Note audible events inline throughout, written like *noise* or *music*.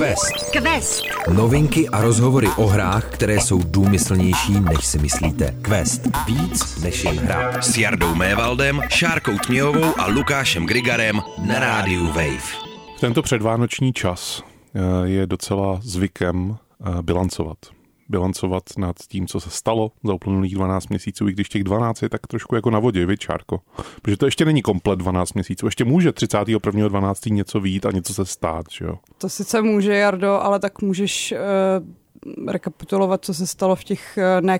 Quest. Quest. Novinky a rozhovory o hrách, které jsou důmyslnější, než si myslíte. Quest. Víc než jen hra. S Jardou Mévaldem, Šárkou Tměhovou a Lukášem Grigarem na rádiu Wave. V tento předvánoční čas eh, je docela zvykem eh, bilancovat bilancovat nad tím, co se stalo za uplynulých 12 měsíců, i když těch 12 je tak trošku jako na vodě, vy Čárko. Protože to ještě není komplet 12 měsíců, ještě může 31.12. něco vít a něco se stát, že jo? To sice může, Jardo, ale tak můžeš uh, rekapitulovat, co se stalo v těch uh,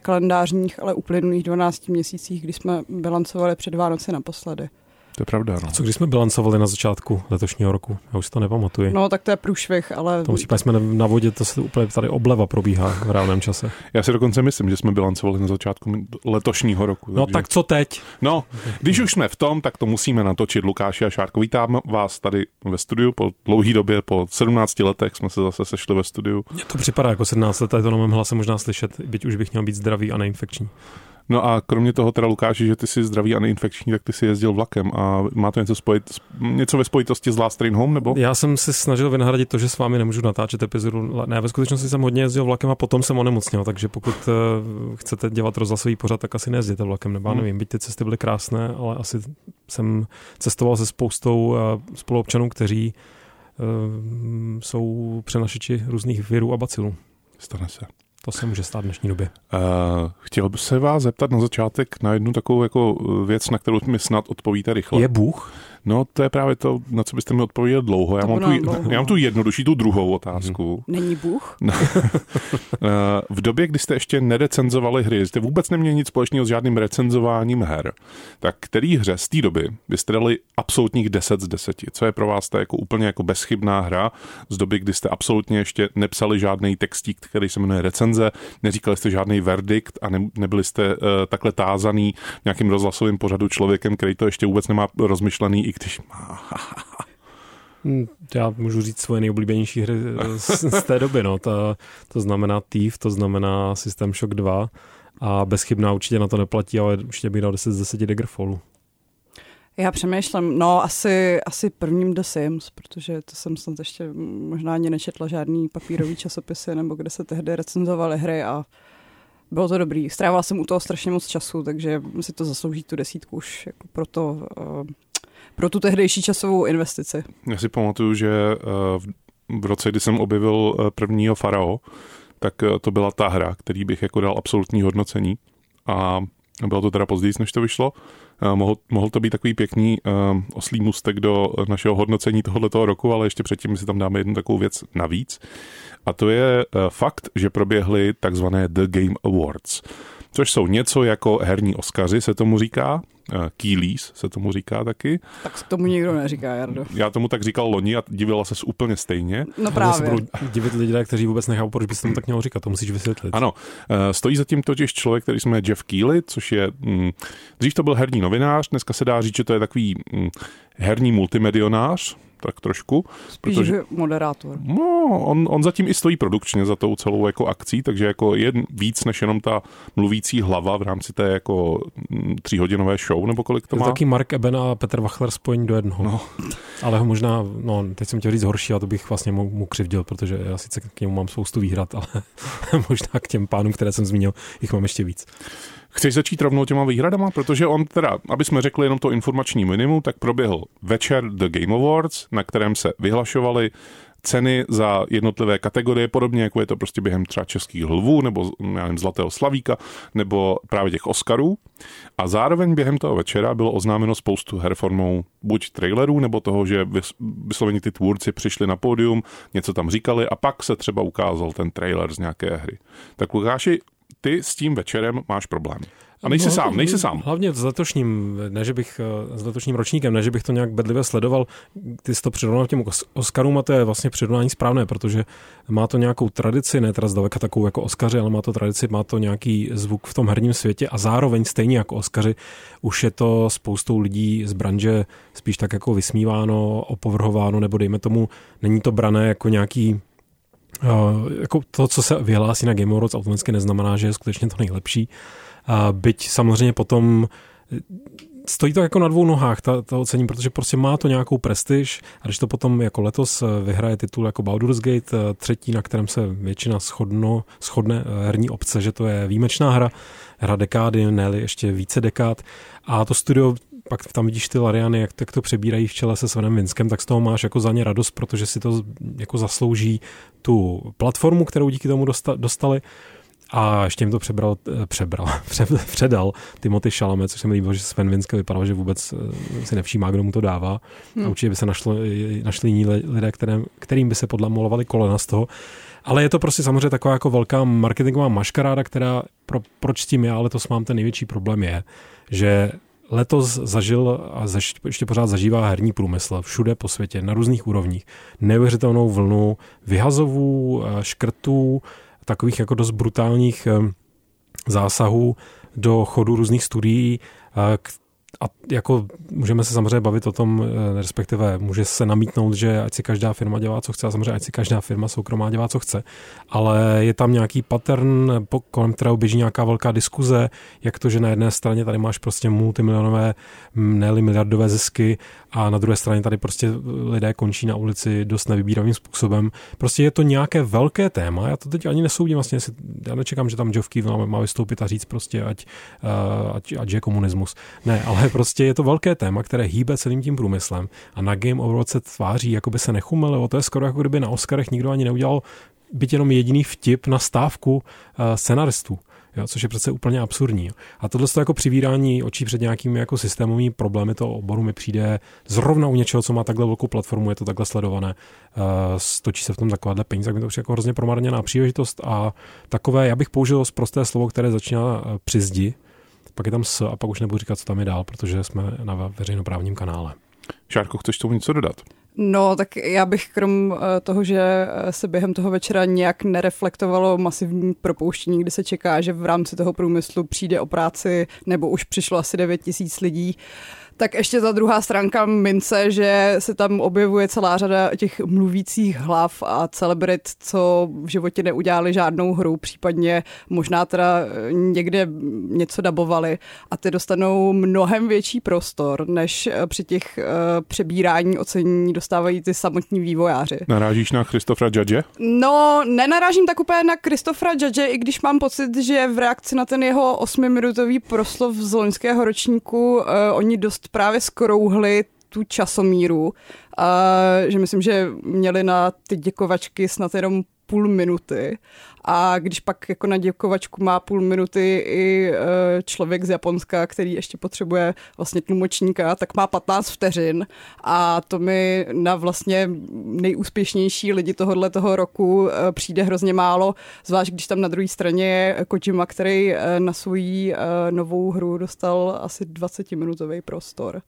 ale uplynulých 12 měsících, kdy jsme bilancovali před Vánoci naposledy. To je pravda. No. A co když jsme bilancovali na začátku letošního roku? Já už si to nepamatuji. No, tak to je průšvih, ale... V tom případě jsme na vodě, to se úplně tady obleva probíhá v reálném čase. Já si dokonce myslím, že jsme bilancovali na začátku letošního roku. No tak co teď? No, když už jsme v tom, tak to musíme natočit. Lukáši a Šárko, vítám vás tady ve studiu po dlouhé době, po 17 letech jsme se zase sešli ve studiu. Mně to připadá jako 17 let, je to na mém hlase možná slyšet, byť už bych měl být zdravý a neinfekční. No a kromě toho teda Lukáši, že ty jsi zdravý a neinfekční, tak ty si jezdil vlakem a má to něco, spojit, něco ve spojitosti s Last Train Home, nebo? Já jsem si snažil vynahradit to, že s vámi nemůžu natáčet epizodu. Ne, ve skutečnosti jsem hodně jezdil vlakem a potom jsem onemocněl, takže pokud uh, chcete dělat rozhlasový pořad, tak asi nejezděte vlakem, nebo hmm. nevím, byť ty cesty byly krásné, ale asi jsem cestoval se spoustou uh, spoluobčanů, kteří uh, jsou přenašiči různých virů a bacilů. Stane se. To se může stát v dnešní době. Uh, chtěl bych se vás zeptat na začátek na jednu takovou jako věc, na kterou mi snad odpovíte rychle. Je Bůh? No, to je právě to, na co byste mi odpověděl dlouho. Já, mám tu, dlouho. já mám tu jednodušší, tu druhou otázku. Mhm. Není Bůh? *laughs* Eh, v době, kdy jste ještě nerecenzovali hry, jste vůbec neměli nic společného s žádným recenzováním her, tak který hře z té doby byste dali absolutních 10 z 10? Co je pro vás to jako úplně jako bezchybná hra z doby, kdy jste absolutně ještě nepsali žádný textík, který se jmenuje recenze, neříkali jste žádný verdikt a ne, nebyli jste uh, takhle tázaný nějakým rozhlasovým pořadu člověkem, který to ještě vůbec nemá rozmyšlený i když má. *laughs* Hm, já můžu říct svoje nejoblíbenější hry z, *laughs* z té doby. No. To, to znamená Thief, to znamená System Shock 2 a bezchybná určitě na to neplatí, ale určitě bych dal 10 z 10 Daggerfallu. Já přemýšlím, no asi, asi prvním The Sims, protože to jsem snad ještě možná ani nečetla žádný papírový časopisy, nebo kde se tehdy recenzovaly hry a bylo to dobrý. Strávila jsem u toho strašně moc času, takže si to zaslouží tu desítku už jako proto uh, pro tu tehdejší časovou investici. Já si pamatuju, že eh, v roce, kdy jsem objevil eh, prvního Farao, tak eh, to byla ta hra, který bych jako dal absolutní hodnocení. A bylo to teda později, než to vyšlo. Mohl, mohl to být takový pěkný oslý mustek do našeho hodnocení tohoto roku, ale ještě předtím si tam dáme jednu takovou věc navíc. A to je fakt, že proběhly takzvané The Game Awards což jsou něco jako herní Oscaři, se tomu říká, eh, Keyless se tomu říká taky. Tak tomu nikdo neříká, Jardo. Já tomu tak říkal loni a divila se úplně stejně. No právě. Se budou divit lidé, kteří vůbec nechápou, proč bys tomu tak měl říkat, to musíš vysvětlit. Ano, eh, stojí zatím totiž člověk, který se jmenuje Jeff Keely, což je, hm, dřív to byl herní novinář, dneska se dá říct, že to je takový hm, herní multimedionář, tak trošku. Spíš protože, moderátor. No, on, on zatím i stojí produkčně za tou celou jako akcí, takže jako je víc než jenom ta mluvící hlava v rámci té jako mm, tříhodinové show, nebo kolik to je má. taky Mark Eben a Petr Wachler spojení do jednoho. No. Ale ho možná, no, teď jsem chtěl říct horší, a to bych vlastně mu, mu křivdil, protože já sice k němu mám spoustu výhrad, ale *laughs* možná k těm pánům, které jsem zmínil, jich mám ještě víc. Chceš začít rovnou těma výhradama? Protože on teda, aby jsme řekli jenom to informační minimum, tak proběhl večer The Game Awards, na kterém se vyhlašovaly ceny za jednotlivé kategorie, podobně jako je to prostě během třeba českých hlvů, nebo já nevím, Zlatého Slavíka, nebo právě těch Oscarů. A zároveň během toho večera bylo oznámeno spoustu her formou buď trailerů, nebo toho, že vyslovení ty tvůrci přišli na pódium, něco tam říkali a pak se třeba ukázal ten trailer z nějaké hry. Tak Lukáši, ty s tím večerem máš problém. A nejsi no, sám, nejsi sám. Hlavně s letošním, ne, že bych, eh, s letošním ročníkem, ne, že bych to nějak bedlivě sledoval. Ty jsi to přirovnal těm Oscarům a to je vlastně přirovnání správné, protože má to nějakou tradici, ne teda zdaleka takovou jako Oscaři, ale má to tradici, má to nějaký zvuk v tom herním světě a zároveň stejně jako Oscaři už je to spoustou lidí z branže spíš tak jako vysmíváno, opovrhováno, nebo dejme tomu, není to brané jako nějaký Jako to, co se vyhlásí na Game Awards, automaticky neznamená, že je skutečně to nejlepší. Uh, byť samozřejmě potom stojí to jako na dvou nohách, ta, ta ocení, protože prostě má to nějakou prestiž a když to potom jako letos eh, vyhraje titul jako Baldur's Gate, eh, třetí, na kterém se většina shodno, shodne herní obce, že to je výjimečná hra, hra dekády, ne ještě více dekád a to studio pak tam vidíš ty Lariany, jak, jak to přebírají v čele se Svenem Vinskem, tak z toho máš jako za ně radost, protože si to jako zaslouží tu platformu, kterou díky tomu dostali. A ještě jim to přebral, eh, přebral, *laughs* předal Timothy Chalamet, což se mi líbilo, že Sven Vinske vypadal, že vůbec eh, si nevšímá, kdo mu to dává. Hmm. A určitě by se našlo, našli jiní lidé, kterým, kterým by se podlamolovali kolena z toho. Ale je to prostě samozřejmě taková jako velká marketingová maškaráda, která, pro, proč s tím já letos mám ten největší problém je, že letos zažil a zaž, ještě pořád zažívá herní průmysl všude po světě, na různých úrovních, neuvěřitelnou vlnu vyhazovů, eh, škrtů, takových jako dost brutálních eh, zásahů do chodu různých studií, eh, a jako můžeme se samozřejmě bavit o tom, eh, respektive může se namítnout, že ať si každá firma dělá, co chce, a samozřejmě ať si každá firma soukromá dělá, co chce, ale je tam nějaký pattern, kolem kterého běží nějaká velká diskuze, jak to, že na jedné straně tady máš prostě multimilionové, ne miliardové zisky a na druhé straně tady prostě lidé končí na ulici dost nevybíravým způsobem. Prostě je to nějaké velké téma, já to teď ani nesoudím vlastně, já nečekám, že tam Geoff Keighley má vystoupit a říct prostě, ať, eh, ať, ať je komunismus. Ne, ale prostě je to velké téma, které hýbe celým tím průmyslem a na Game Awards se tváří, jako by se nechumelo. To je skoro jako kdyby na Oscarech nikdo ani neudělal byť jenom jediný vtip na stávku uh, scenaristů. Jo, což je přece úplně absurdní. A tohle to jako přivírání očí před nějakými jako systémovými problémy toho oboru mi přijde zrovna u něčeho, co má takhle velkou platformu, je to takhle sledované, uh, stočí se v tom takováhle peníze, tak mi to přijde jako hrozně promarněná příležitost a takové, já bych použil prosté slovo, které začíná uh, při zdi, pak je tam s a pak už nebudu říkat, co tam je dál, protože jsme na veřejnoprávním kanále. Šárko, chceš tomu něco dodat? No, tak já bych krom eh, toho, že eh, se během toho večera nějak nereflektovalo masivní propouštění, kdy se čeká, že v rámci toho průmyslu přijde o práci, nebo už přišlo asi 9 tisíc lidí, tak ještě ta druhá stránka mince, že se tam objevuje celá řada těch mluvících hlav a celebrit, co v životě neudělali žádnou hru, případně možná teda eh, někde něco dabovali a ty dostanou mnohem větší prostor, než eh, při těch uh, přebírání ocenění dostávají ty samotní vývojáři. Narážíš na Christofra Judge? No, nenarážím tak úplně na Christofra Judge, i když mám pocit, že v reakci na ten jeho osmiminutový proslov z loňského ročníku uh, oni dost právě skrouhli tu časomíru, a že myslím, že měli na ty děkovačky snad jenom půl minuty a když pak jako na děkovačku má půl minuty i e, člověk z Japonska, který ještě potřebuje vlastně tlumočníka, tak má 15 vteřin a to mi na vlastně nejúspěšnější lidi tohohle toho roku e, přijde hrozně málo, zvlášť když tam na druhé straně je Kojima, který e, na svoji novou hru dostal asi 20-minutový prostor.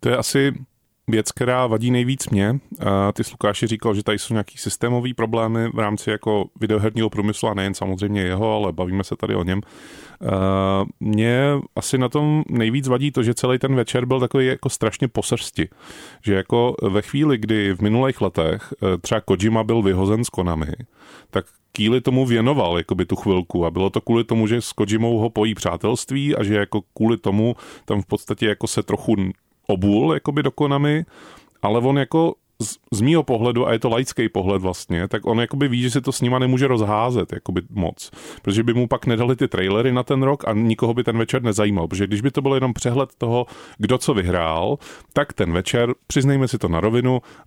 To je asi věc, která vadí nejvíc mě. Ty s Lukáši říkal, že tady jsou nějaký systémové problémy v rámci jako videoherního průmyslu a nejen samozřejmě jeho, ale bavíme se tady o něm. Mě asi na tom nejvíc vadí to, že celý ten večer byl takový jako strašně posrsti. Že jako ve chvíli, kdy v minulých letech e, třeba Kojima byl vyhozen z Konami, tak Kýli tomu věnoval jakoby tu chvilku a bylo to kvůli tomu, že s Kojimou ho pojí přátelství a že jako kvůli tomu tam v podstatě jako se trochu obul jakoby do Konami, ale on jako z, z mýho pohledu, a je to laický pohled vlastně, tak on jakoby ví, že si to s nima nemůže rozházet jakoby moc, protože by mu pak nedali ty trailery na ten rok a nikoho by ten večer nezajímal, protože když by to bylo jenom přehled toho, kdo co vyhrál, tak ten večer, přiznejme si to na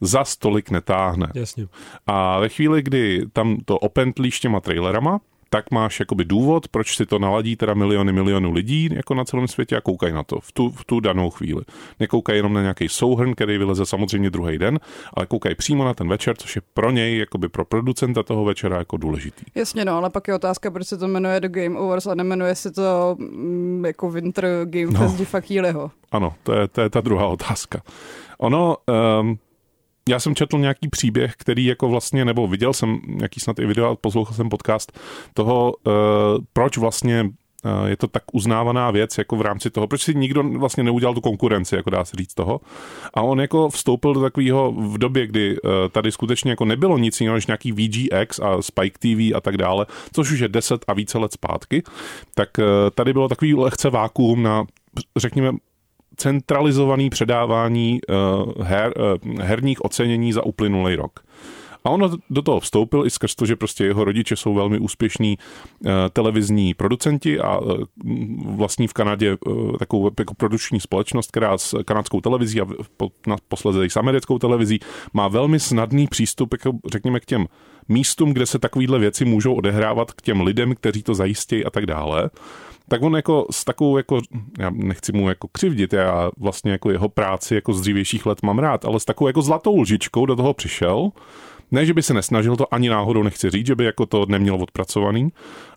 za stolik netáhne. Jasně. A ve chvíli, kdy tam to opentlíš těma trailerama, tak máš jakoby důvod, proč si to naladí teda miliony, milionů lidí jako na celém světě a koukají na to v tu, v tu danou chvíli. Nekoukají jenom na nějaký souhrn, který vyleze samozřejmě druhý den, ale koukají přímo na ten večer, což je pro něj, jakoby pro producenta toho večera jako důležitý. Jasně, no, ale pak je otázka, proč se to jmenuje The Game Awards a nemenuje se to mm, jako Winter Game no. Fest Fakíliho. Ano, to je, to je ta druhá otázka. Ono, um, já jsem četl nějaký příběh, který jako vlastně, nebo viděl jsem nějaký snad i video a poslouchal jsem podcast toho, uh, proč vlastně uh, je to tak uznávaná věc jako v rámci toho, proč si nikdo vlastně neudělal tu konkurenci, jako dá se říct toho. A on jako vstoupil do takového v době, kdy uh, tady skutečně jako nebylo nic jiného než nějaký VGX a Spike TV a tak dále, což už je 10 a více let zpátky, tak tady bylo takový lehce vákuum na řekněme centralizovaný předávání uh, her, uh, herních ocenění za uplynulý rok. A on do toho vstoupil i skrz to, že prostě jeho rodiče jsou velmi úspěšní uh, televizní producenti a vlastní v Kanadě takovou jako produční společnost, která s kanadskou televizí a posledně s americkou televizí má velmi snadný přístup, jako řekněme, k těm místům, kde se takovéhle věci můžou odehrávat, k těm lidem, kteří to zajistí a tak dále tak on jako s takovou jako, já nechci mu jako křivdit, já vlastně jako jeho práci jako z dřívějších let mám rád, ale s takovou jako zlatou lžičkou do toho přišel, ne, že by se nesnažil, to ani náhodou nechci říct, že by jako to neměl odpracovaný,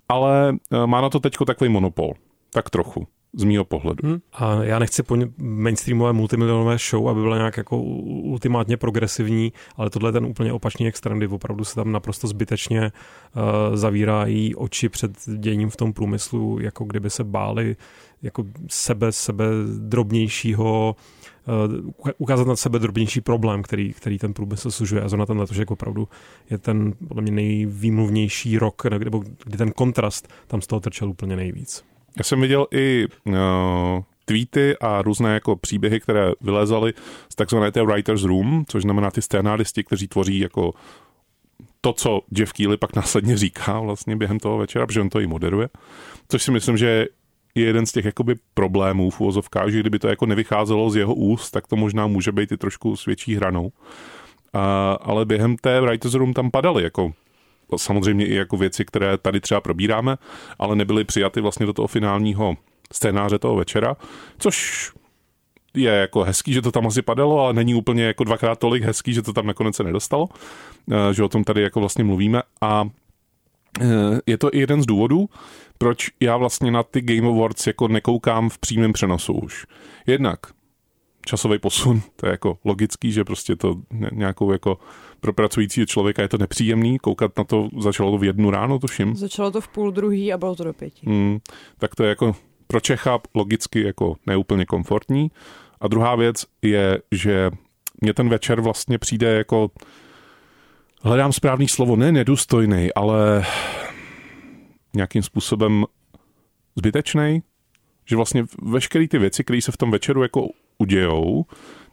ale eh, má na to teďko takový monopol. Tak trochu z mýho pohledu. Hmm. A já nechci po mainstreamové multimilionové show, aby byla nějak jako ultimátně progresivní, ale tohle je ten úplně opačný extrém, kdy opravdu se tam naprosto zbytečně uh, zavírají oči před děním v tom průmyslu, jako kdyby se báli jako sebe, sebe drobnějšího uh, ukázat na sebe drobnější problém, který, který ten průmysl služuje. A zrovna ten letošek opravdu je ten podle mě nejvýmluvnější rok, nebo kdy ten kontrast tam z toho trčel úplně nejvíc. Já jsem viděl i uh, tweety a různé jako příběhy, které vylezaly z takzvané té writer's room, což znamená ty scénáristi, kteří tvoří jako to, co Jeff Keely pak následně říká vlastně během toho večera, protože on to i moderuje. Což si myslím, že je jeden z těch jakoby problémů v úvozovkách, že kdyby to jako nevycházelo z jeho úst, tak to možná může být i trošku s větší hranou. A, ale během té Writers Room tam padaly jako samozřejmě i jako věci, které tady třeba probíráme, ale nebyly přijaty vlastně do toho finálního scénáře toho večera, což je jako hezký, že to tam asi padalo, ale není úplně jako dvakrát tolik hezký, že to tam nakonec se nedostalo, eh, že o tom tady jako vlastně mluvíme a eh, je to i jeden z důvodů, proč já vlastně na ty Game Awards jako nekoukám v přímém přenosu už. Jednak časový posun, *laughs* to je jako logický, že prostě to nějakou jako pro pracujícího člověka je to nepříjemný, koukat na to, začalo to v jednu ráno, tuším. Začalo to v půl druhý a bylo to do pěti. Hmm, tak to je jako pro Čecha logicky jako neúplně komfortní. A druhá věc je, že mě ten večer vlastně přijde jako, hledám správný slovo, ne nedůstojný, ale nějakým způsobem zbytečný, že vlastně veškeré ty věci, které se v tom večeru jako udějou,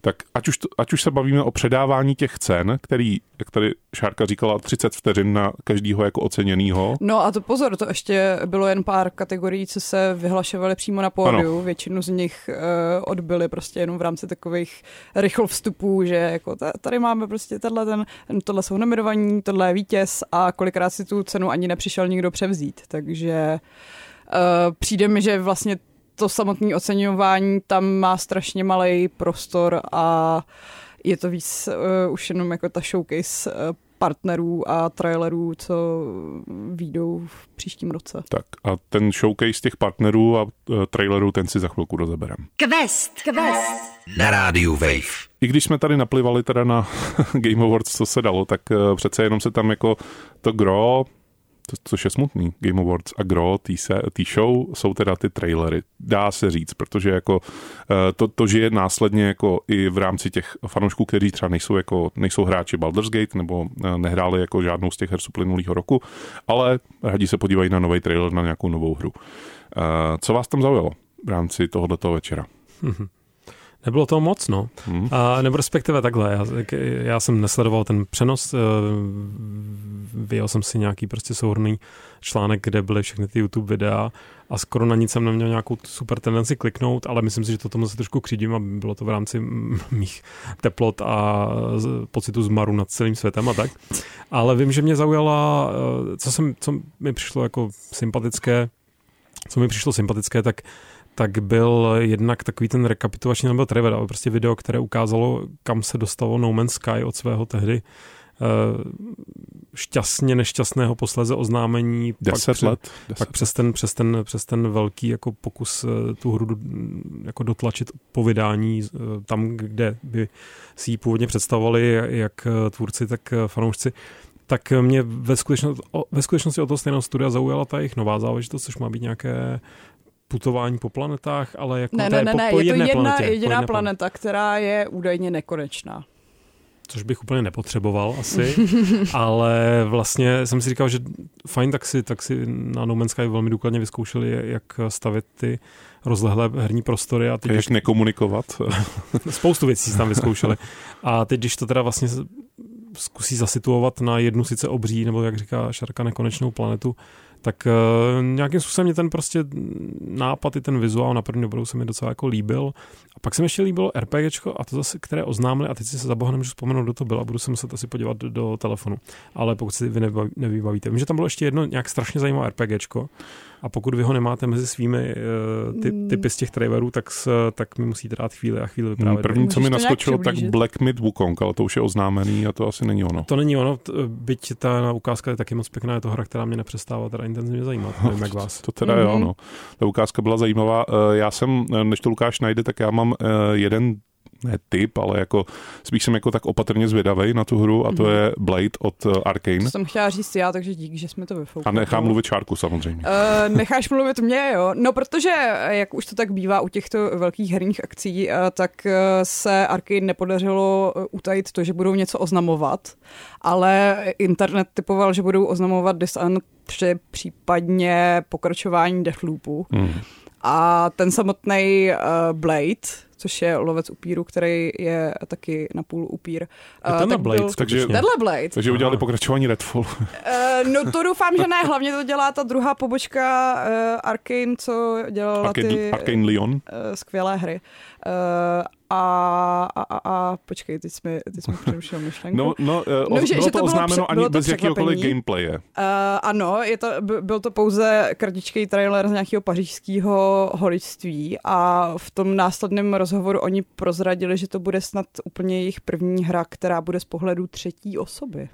tak ať už, to, ať už se bavíme o předávání těch cen, který, jak tady Šárka říkala, 30 vteřin na každýho jako oceněnýho. No a to pozor, to ještě bylo jen pár kategorií, co se vyhlašovaly přímo na pódiu. Ano. Většinu z nich uh, odbyly prostě jenom v rámci takových rychl vstupů, že jako tady máme prostě tenhle, ten, tohle jsou nominovaní, tohle je vítěz a kolikrát si tu cenu ani nepřišel nikdo převzít. Takže uh, přijde mi, že vlastně to samotné oceňování tam má strašně malý prostor a je to víc uh, už jenom jako ta showcase uh, partnerů a trailerů, co výjdou v příštím roce. Tak a ten showcase těch partnerů a uh, trailerů, ten si za chvilku rozeberem. Quest, Quest. Na rádiu Wave. I když jsme tady naplivali teda na *laughs* Game Awards, co se dalo, tak uh, přece jenom se tam jako to gro to, což je smutný. Game Awards a gro té show jsou teda ty trailery, dá se říct, protože jako eh, to, to žije následně jako i v rámci těch fanoušků, kteří třeba nejsou, jako, nejsou hráči Baldur's Gate nebo eh, nehráli jako žádnou z těch her z uplynulého roku, ale rádi se podívají na nový trailer na nějakou novou hru. Eh, co vás tam zaujalo v rámci tohoto večera? Mm-hmm. Nebylo toho moc, no. Hmm. A, nebo respektive takhle, já, já jsem nesledoval ten přenos, eh, vyjel jsem si nějaký prostě souhrný článek, kde byly všechny ty YouTube videa a skoro na nic jsem neměl nějakou super tendenci kliknout, ale myslím si, že to tomu se trošku křídím a bylo to v rámci mých teplot a pocitu zmaru nad celým světem a tak. Ale vím, že mě zaujala, eh, co, jsem, co mi přišlo jako sympatické, co mi přišlo sympatické, tak tak byl jednak takový ten rekapitulační, nebo trailer, ale prostě video, které ukázalo, kam se dostalo No Man's Sky od svého tehdy eh, šťastně nešťastného posleze oznámení. Deset pak, let. Deset pak přes ten, přes, ten, přes ten velký jako pokus eh, tu hru do, jako dotlačit po vydání eh, tam, kde by si ji původně představovali jak tvůrci, tak fanoušci tak mě ve skutečnosti, ve skutečnosti od toho stejného studia zaujala ta jejich nová záležitost, což má být nějaké putování po planetách, ale jako ne, ne, ne, po, ne, po je to jedna planetě, jediná planeta, planeta, která je údajně nekonečná. což bych úplně nepotřeboval asi, *laughs* ale vlastně jsem si říkal, že fajn, tak si, tak si na No Man's Sky velmi důkladně vyzkoušeli, jak stavět ty rozlehlé herní prostory. A teď, jak nekomunikovat. *laughs* Spoustu věcí si tam vyzkoušeli. A teď, když to teda vlastně zkusí zasituovat na jednu sice obří, nebo jak říká Šarka, nekonečnou planetu, tak uh, nějakým způsobem mě ten prostě nápad i ten vizuál na první dobrou se mi docela jako líbil. A pak se mi ještě líbilo RPGčko a to zase, které oznámili, a teď si se za boha nemůžu vzpomenout, kdo to bylo a budu se muset asi podívat do, do telefonu. Ale pokud si vy nevybavíte. Vím, že tam bylo ještě jedno nějak strašně zajímavé RPGčko, a pokud vy ho nemáte mezi svými uh, ty, mm. typy z těch trailerů, tak, s, tak mi musíte dát chvíli a chvíli vyprávět. První, co mi naskočilo, tak Black Myth Wukong, ale to už je oznámený a to asi není ono. To není ono, byť ta ukázka je taky moc pěkná, je to hra, která mě nepřestává teda intenzivně zajímat. Nevím, jak *laughs* vás. To, to teda mm-hmm. jo, no. Ta ukázka byla zajímavá. Eh, já jsem, než to Lukáš najde, tak já mám eh, jeden ne typ, ale jako spíš jsem jako tak opatrně zvědavej na tu hru a to mm-hmm. je Blade od uh, Arkane. To jsem chtěla říct já, takže díky, že jsme to vyfoukli. A nechám mluvit Šárku samozřejmě. Uh, necháš mluvit mě, jo. No protože, jak už to tak bývá u těchto velkých herních akcí, uh, tak uh, se Arkane nepodařilo utajit to, že budou něco oznamovat, ale internet typoval, že budou oznamovat Dishonored 3, případně pokračování Deathloopu. Mm. A ten samotný uh, Blade, což je lovec upíru, který je taky napůl upír. Je tenhle Blade, byl, takže, tenhle Blade. Takže udělali pokračování Redfall. uh, no to doufám, že ne, hlavně to dělá ta druhá pobočka uh, Arkane, co dělala Arcade, ty Arkane Leon. Uh, skvělé hry. Uh, a, a, a, počkej, teď jsme, teď jsme přerušil myšlenku. No, no, uh, no že, bylo že to, to oznámeno bylo, ani bylo bez jakéhokoliv gameplaye. Uh, ano, je to, byl to pouze kratičký trailer z nějakého pařížského holičství a v tom následném rozhovoru oni prozradili, že to bude snad úplně jejich první hra, která bude z pohledu třetí osoby.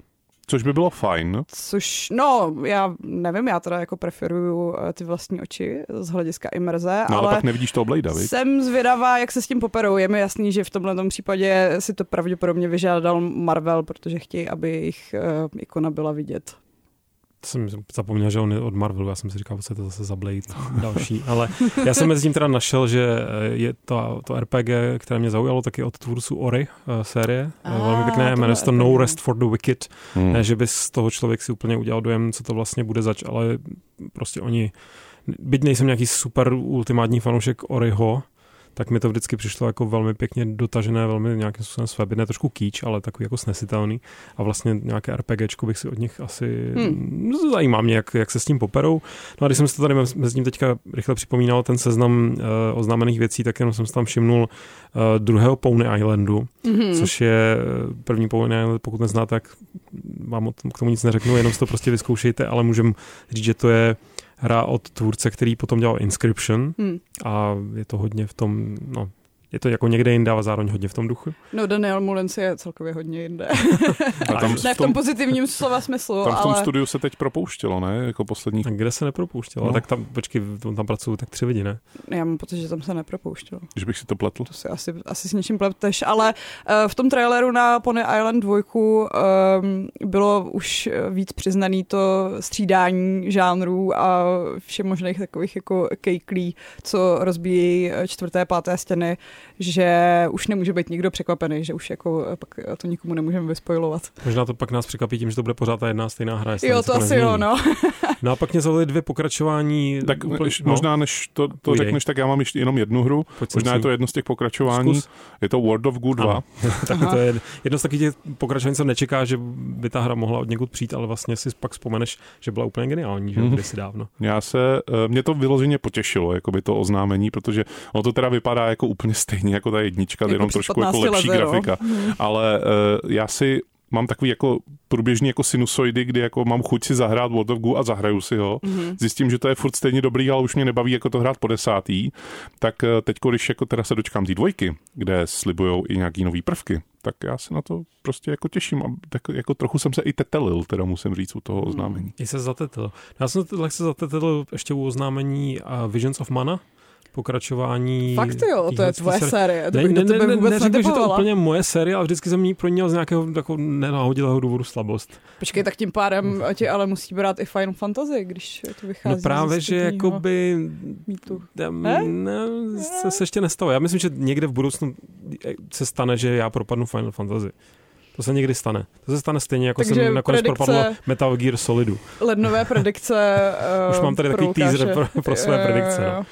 Což by bylo fajn. Což, no, já nevím, já teda jako preferuju eh, ty vlastní oči z hlediska imerze, no, ale, ale pak nevidíš to Blade, viď? Jsem zvědavá, jak se s tím poperou. Je mi jasný, že v tomhle případě si to pravděpodobně vyžádal Marvel, protože chtějí, aby jejich uh, ikona byla vidět jsem zapomněl, že on je od Marvelu, já jsem si říkal, co je to zase za Blade *laughs* další, ale já jsem mezi tím teda našel, že je to, to RPG, které mě zaujalo, taky od tvůrců Ori uh, série, A, velmi pěkné, jmenuje se to No Rest for the Wicked, hmm. ne, že by z toho člověk si úplně udělal dojem, co to vlastně bude zač, ale prostě oni, byť nejsem nějaký super ultimátní fanoušek Oriho, tak mi to vždycky přišlo jako velmi pěkně dotažené, velmi nějakým způsobem svébytné, trošku kýč, ale takový jako snesitelný. A vlastně nějaké RPGčko bych si od nich asi hmm. zajímá mě, jak, jak se s tím poperou. No a když jsem si to tady mezi tím teďka rychle připomínal, ten seznam uh, oznámených věcí, tak jenom jsem si tam všimnul uh, druhého Pony Islandu, hmm. což je eh, první Pony Island, pokud neznáte, tak vám k tomu nic neřeknu, jenom si to prostě vyzkoušejte, ale můžem říct, že to je hra od tvůrce, který potom dělal Inscription hmm. a je to hodně v tom, no, je to jako někde jinde, ale zároveň hodně v tom duchu. No Daniel Mullins je celkově hodně jinde. *laughs* A tam ne v tom pozitivním slova smyslu, Tam v tom ale... studiu se teď propouštělo, ne? Jako poslední. A kde se nepropouštělo? No. Tak tam, počkej, tam pracují tak tři lidi, ne? Já mám pocit, že tam se nepropouštělo. Když bych si to pletl? To si asi, asi s něčím pleteš, ale uh, v tom traileru na Pony Island 2 um, bylo už víc přiznaný to střídání žánrů a všem možných takových jako kejklí, co rozbíjí čtvrté, páté stěny že už nemůže být nikdo překvapený, že už jako pak to nikomu nemůžeme vyspojovat. Možná to pak nás překvapí tím, že to bude pořád ta jedna stejná hra. Jo, to asi nezmění. jo, no. *laughs* no a pak mě zaujali dvě pokračování. Tak úplně, než, no. možná než to, to řekneš, tak já mám ještě jenom jednu hru. Pojď možná je to jedno z těch pokračování. Zkus. Je to World of Good 2. *laughs* tak to je jedno z takových těch pokračování, co nečeká, že by ta hra mohla od někud přijít, ale vlastně si pak vzpomeneš, že byla úplně geniální, že mm. kdysi dávno. Já se, eh, mě to vyloženě potěšilo, jako by to oznámení, protože ono to teda vypadá jako úplně stejně jako ta jednička, jako jenom trošku jako lepší leze, grafika. Hmm. Ale uh, já si mám takový jako průběžný jako sinusoidy, kdy jako mám chuť si zahrát World of Goo a zahraju si ho. Mm-hmm. Zjistím, že to je furt stejně dobrý, ale už mě nebaví jako to hrát po desátý. Tak eh, teď, když jako teda se dočkám té dvojky, kde slibujou i nějaký nový prvky, tak já se na to prostě jako těším. A tak jako trochu jsem se i tetelil, teda musím říct u toho oznámení. I se zatetelil. Já jsem lehce zatetelil ještě u oznámení Visions of Mana, pokračování. Fakt jo, to je tvoje série. série. To ne, ne, ne, ne, neřekl, že to je úplně moje série, ale vždycky jsem ní pro z nějakého takového nenáhodilého důvodu slabost. Počkej, tak tím pádem ti ale musí brát i Final Fantasy, když to vychází. No právě, že jakoby... Mýtu. Ne? Ne, se, se ještě nestalo. Já myslím, že někde v budoucnu se stane, že já propadnu Final Fantasy. To se někdy stane. To se stane stejně, jako Takže jsem nakonec predikce- propadl Metal Gear Solidu. Lednové predikce. uh, *laughs* Už mám tady takový pro Lukáše. teaser pro- pro své Jo, predikce, jo, no.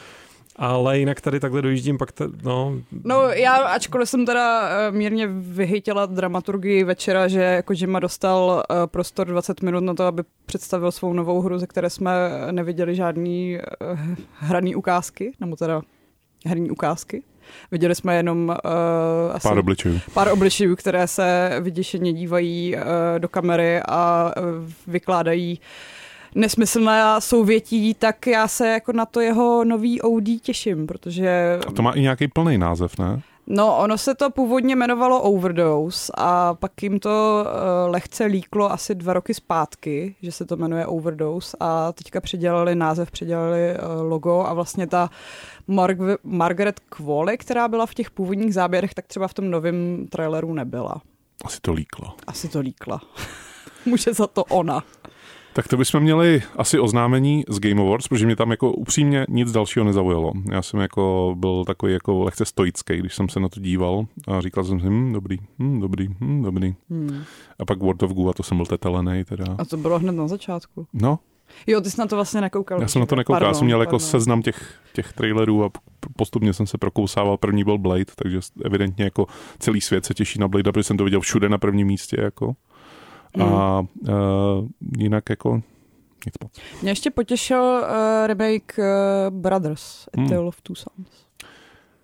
Ale jinak tady takhle dojíždím, pak te, no, No já, ačkoliv jsem teda eh, mírně vyhytila dramaturgii večera, že Kojima dostal eh, prostor 20 minut na to, aby představil svou novou hru, ze které jsme neviděli žádný eh, hraný ukázky, nebo teda herní ukázky. Viděli jsme jenom uh, asi Pár obličejů. pár obličejů, které se vyděšeně dívají uh, do kamery a uh, vykládají nesmyslné souvětí, tak já se jako na to jeho nový OD těším, protože A to má i nějaký plný název, ne? No, ono se to původně jmenovalo Overdose a pak jim to uh, lehce líklo asi dva roky zpátky, že se to jmenuje Overdose a teďka předělali název, předělali uh, logo a vlastně ta Marg- Margaret Qualley, která byla v těch původních záběrech, tak třeba v tom novém traileru nebyla. Asi to líklo. Asi to líkla. *laughs* Může za to ona. Tak to bychom měli asi oznámení z Game Awards, protože mě tam jako upřímně nic dalšího nezaujalo. Já jsem jako byl takový jako lehce stoický, když jsem se na to díval a říkal jsem si, hm, dobrý, hm, dobrý, hm, dobrý. Hmm. A pak World of Goo a to jsem byl tetelenej teda. A to bylo hned na začátku. No, Jo, ty jsi na to vlastně nekoukal. já jsem na to nekoukal, já Pardon, jsem měl jako pardon. seznam těch, těch trailerů a postupně jsem se prokousával. První byl Blade, takže evidentně jako celý svět se těší na Blade, protože jsem to viděl všude na prvním místě. Jako. A uh, jinak jako nic moc. Mě ještě potěšil uh, remake uh, Brothers, A Hmm. Tale of Two Sons.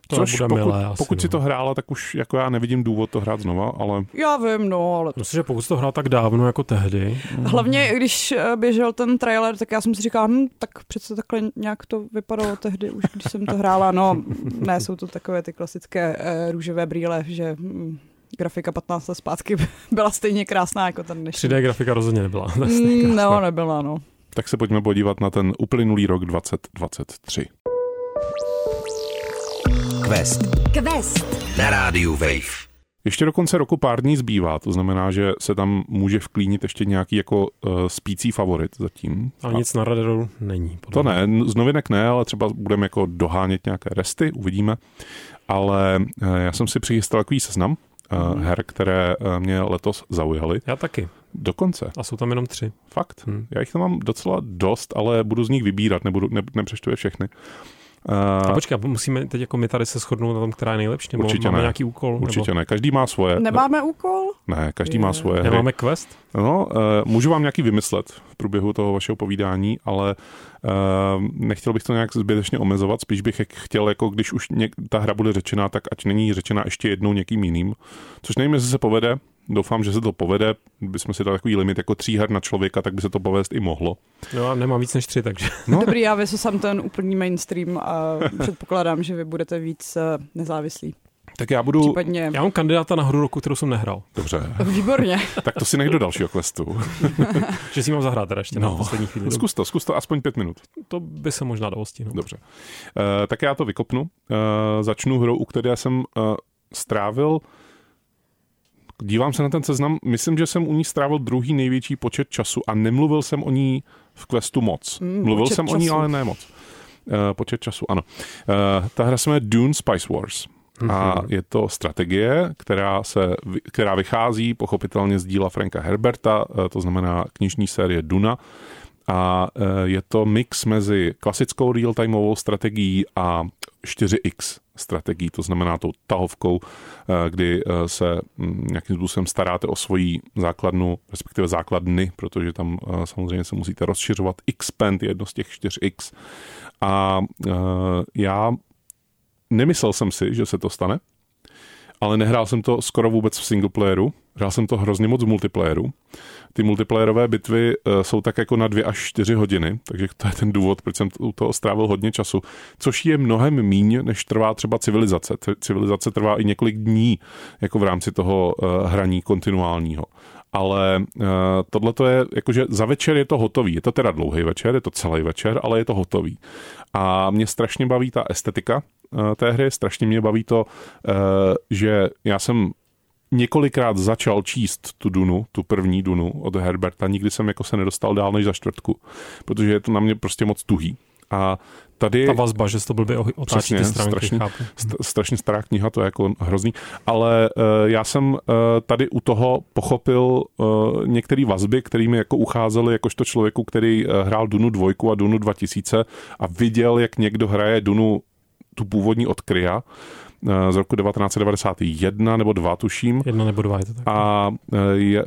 to Což bude pokud, milé asi. pokud si no. to hrála, tak už jako já nevidím důvod to hrát znova, ale Já vím, no, ale to... Myslím, že pokud jsi to hrál tak dávno jako tehdy, Hlavně, když běžel ten trailer, tak já jsem si říkala, hm, tak přece takhle nějak to vypadalo tehdy, už když jsem to hrála. No, ne, jsou to takové ty klasické uh, růžové brýle, že hm, grafika 15 let zpátky *laughs* byla stejně krásná jako ten dnešní. 3D grafika rozhodně nebyla. *laughs* Stejně Mm, krásná. no, nebyla, no. tak se pojďme podívat na ten uplynulý rok 2023. Quest Quest. na rádiu Wave. Ještě do konce roku pár dní zbývá, to znamená, že se tam může vklínit ještě nějaký jako uh, spící favorit zatím. Ale A nic na radaru není. podle to ne, z novinek ne, ale třeba budeme jako dohánět nějaké resty, uvidíme. Ale uh, já jsem si přichystal takový seznam uh, her, které uh, mě letos zaujaly. Já taky. Dokonce. A jsou tam jenom tři. Fakt. Hm. Já jich tam mám docela dost, ale budu z nich vybírat, nebudu, ne, nepřečtu je všechny. A počkej, musíme teď jako my tady se shodnout na tom, která je nejlepší, nebo Určitě máme ne. nějaký úkol? určitě nebo... ne, každý má svoje. Nemáme úkol? Ne, každý má Je. svoje hry. Nemáme quest? No, uh, můžu vám nějaký vymyslet v průběhu toho vašeho povídání, ale uh, nechtěl bych to nějak zbytečně omezovat, spíš bych jak chtěl, jako když už něk- ta hra bude řečená, tak ať není řečena ještě jednou někým jiným. Což nevím, jestli se povede, doufám, že se to povede, bychom si dali takový limit jako tří her na člověka, tak by se to povést i mohlo. Jo, já nemám víc než tři, takže No. Dobrý, já vysosám ten úplný mainstream a předpokládám, že vy budete víc eh, nezávislí. Tak já budu... Případně... já mám kandidáta na hru roku, kterou jsem nehrál. Dobře, Výborně. *laughs* tak to si nech do dalšího questu. *laughs* Že si mám zahrát teda ještě no. na No, poslední chvíli. zkus to, zkus to aspoň pět minut. To by se možná dalo stihnout. Dobře. Uh, tak já to vykopnu. Uh, začnu hrou, u které jsem uh, strávil Dívám se na ten seznam, myslím, že jsem u ní strávil druhý největší počet času a nemluvil jsem o ní v questu moc. Mm, Mluvil jsem o ní, času. ale ne moc. Uh, počet času, ano. Uh, ta hra se jmenuje Dune Spice Wars. A je to strategie, která, se, která vychází pochopitelně z díla Franka Herberta, eh, to znamená knižní série Duna. A eh, je to mix mezi klasickou real-timeovou strategií a 4X strategií, to znamená tou tahovkou, eh, kdy eh, se nějakým způsobem staráte o svoji základnu, respektive základny, protože tam samozřejmě se musíte rozšiřovat. Expand je jedno z těch 4X. A já nemyslel jsem si, že se to stane, ale nehrál jsem to skoro vůbec v singleplayeru. Hrál jsem to hrozně moc v multiplayeru. Ty multiplayerové bitvy uh, jsou tak jako na dvě až čtyři hodiny, takže to je ten důvod, proč jsem u toho strávil hodně času, což je mnohem míň, než trvá třeba civilizace. Civilizace trvá i několik dní, jako v rámci toho uh, hraní kontinuálního. Ale uh, tohle to je, jakože za večer je to hotový. Je to teda dlouhý večer, je to celý večer, ale je to hotový. A mě strašně baví ta estetika té hry, strašně mě baví to, že já jsem několikrát začal číst tu Dunu, tu první Dunu od Herberta, nikdy jsem jako se nedostal dál než za čtvrtku, protože je to na mě prostě moc tuhý. A Tady, Ta vazba, že to blbě otáčí Přesně, ty stránky, strašně, chápu. st- strašně stará kniha, to je jako hrozný. Ale uh, já jsem uh, tady u toho pochopil uh, některé vazby, které mi jako ucházely jakožto člověku, který uh, hrál Dunu 2 a Dunu 2000 a viděl, jak někdo hraje Dunu tu původní od Krya z roku 1991 nebo 2, tuším. Jedna nebo dva je to tak. A eh, je,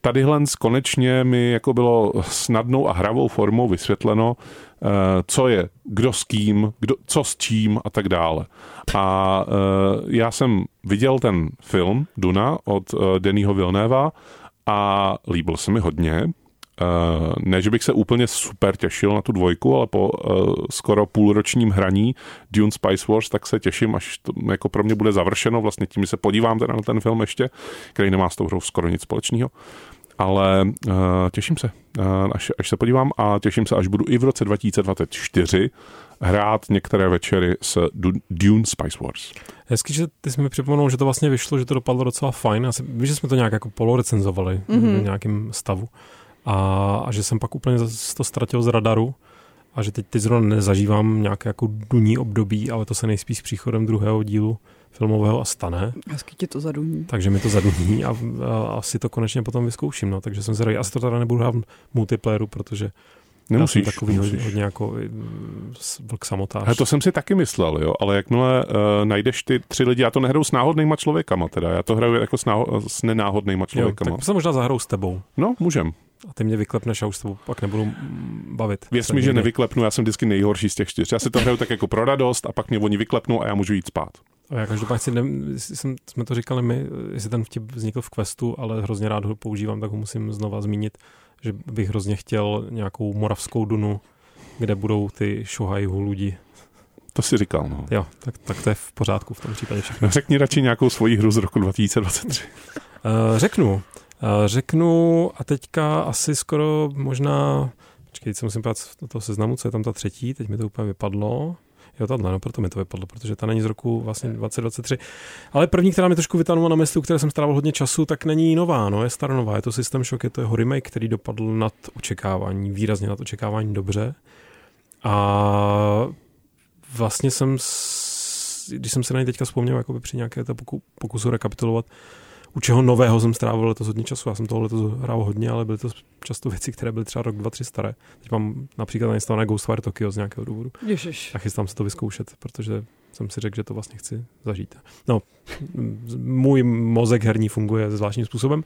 tadyhle konečně mi jako bylo snadnou a hravou formou vysvětleno, eh, co je, kdo s kým, kdo, co s čím a tak dále. A eh, já jsem viděl ten film Duna od eh, Dennyho Vilnéva a líbil se mi hodně. Uh, ne, že bych se úplně super těšil na tu dvojku, ale po uh, skoro půlročním hraní Dune Spice Wars, tak se těším, až to jako pro mě bude završeno. Vlastně tím se podívám teda na ten film ještě, který nemá s tou hrou skoro nic společného. Ale uh, těším se, uh, až, až se podívám a těším se, až budu i v roce 2024 hrát některé večery s Dune Spice Wars. Hezky, že ty jsi mi připomenul, že to vlastně vyšlo, že to dopadlo docela fajn. Asi, víš, že jsme to nějak jako polorecenzovali mm-hmm. v nějakém stavu. A, a že jsem pak úplně to ztratil z radaru a že teď, teď zrovna nezažívám nějaké jako duní období, ale to se nejspíš s příchodem druhého dílu filmového a stane. Hezky ti to zaduní. Takže mi to zaduní a, a asi to konečně potom vyzkouším. No. Takže jsem se Asi to teda nebudu hrát v multiplayeru, protože Nemusíš, já jsem takový nemusíš. hodně, hodně jako vlk samotář. He, to jsem si taky myslel, jo, ale jakmile uh, najdeš ty tři lidi, já to nehraju s náhodnýma člověkama teda, já to hraju jako s, náho- s nenáhodnýma člověkama. Jo, tak se možná zahrou s tebou. No, můžem. A ty mě vyklepneš a už s tebou pak nebudu bavit. Věř mi, že nevyklepnu, já jsem vždycky nejhorší z těch čtyř. Já si to hraju tak jako pro radost a pak mě oni vyklepnou a já můžu jít spát. A já každopádně si ne, jsem, jsme to říkali my, jestli ten vtip vznikl v Questu, ale hrozně rád ho používám, tak ho musím znova zmínit, že bych hrozně chtěl nějakou moravskou dunu, kde budou ty šohaj huludi. To si říkal, no. Jo, tak, tak to je v pořádku v tom případě všechno. Řekni radši nějakou svoji hru z roku 2023. Uh, řeknu. Uh, řeknu a teďka asi skoro možná, počkej, se musím pát do toho seznamu, co je tam ta třetí, teď mi to úplně vypadlo. Jo, tahle, no proto mi to vypadlo, protože ta není z roku vlastně 2023. Ale první, která mi trošku vytanula na mysli, u které jsem strávil hodně času, tak není nová, no, je staronová. Je to System Shock, je to jeho remake, který dopadl nad očekávání, výrazně nad očekávání dobře. A vlastně jsem, když jsem se na něj teďka vzpomněl, jako při nějaké pokusu rekapitulovat, u čeho nového jsem strávil letos hodně času. Já jsem toho letos hrál hodně, ale byly to často věci, které byly třeba rok, dva, tři staré. Teď mám například nainstalované Ghostwire Tokyo z nějakého důvodu. Ježiš. A chystám se to vyzkoušet, protože jsem si řekl, že to vlastně chci zažít. No, můj mozek herní funguje zvláštním způsobem.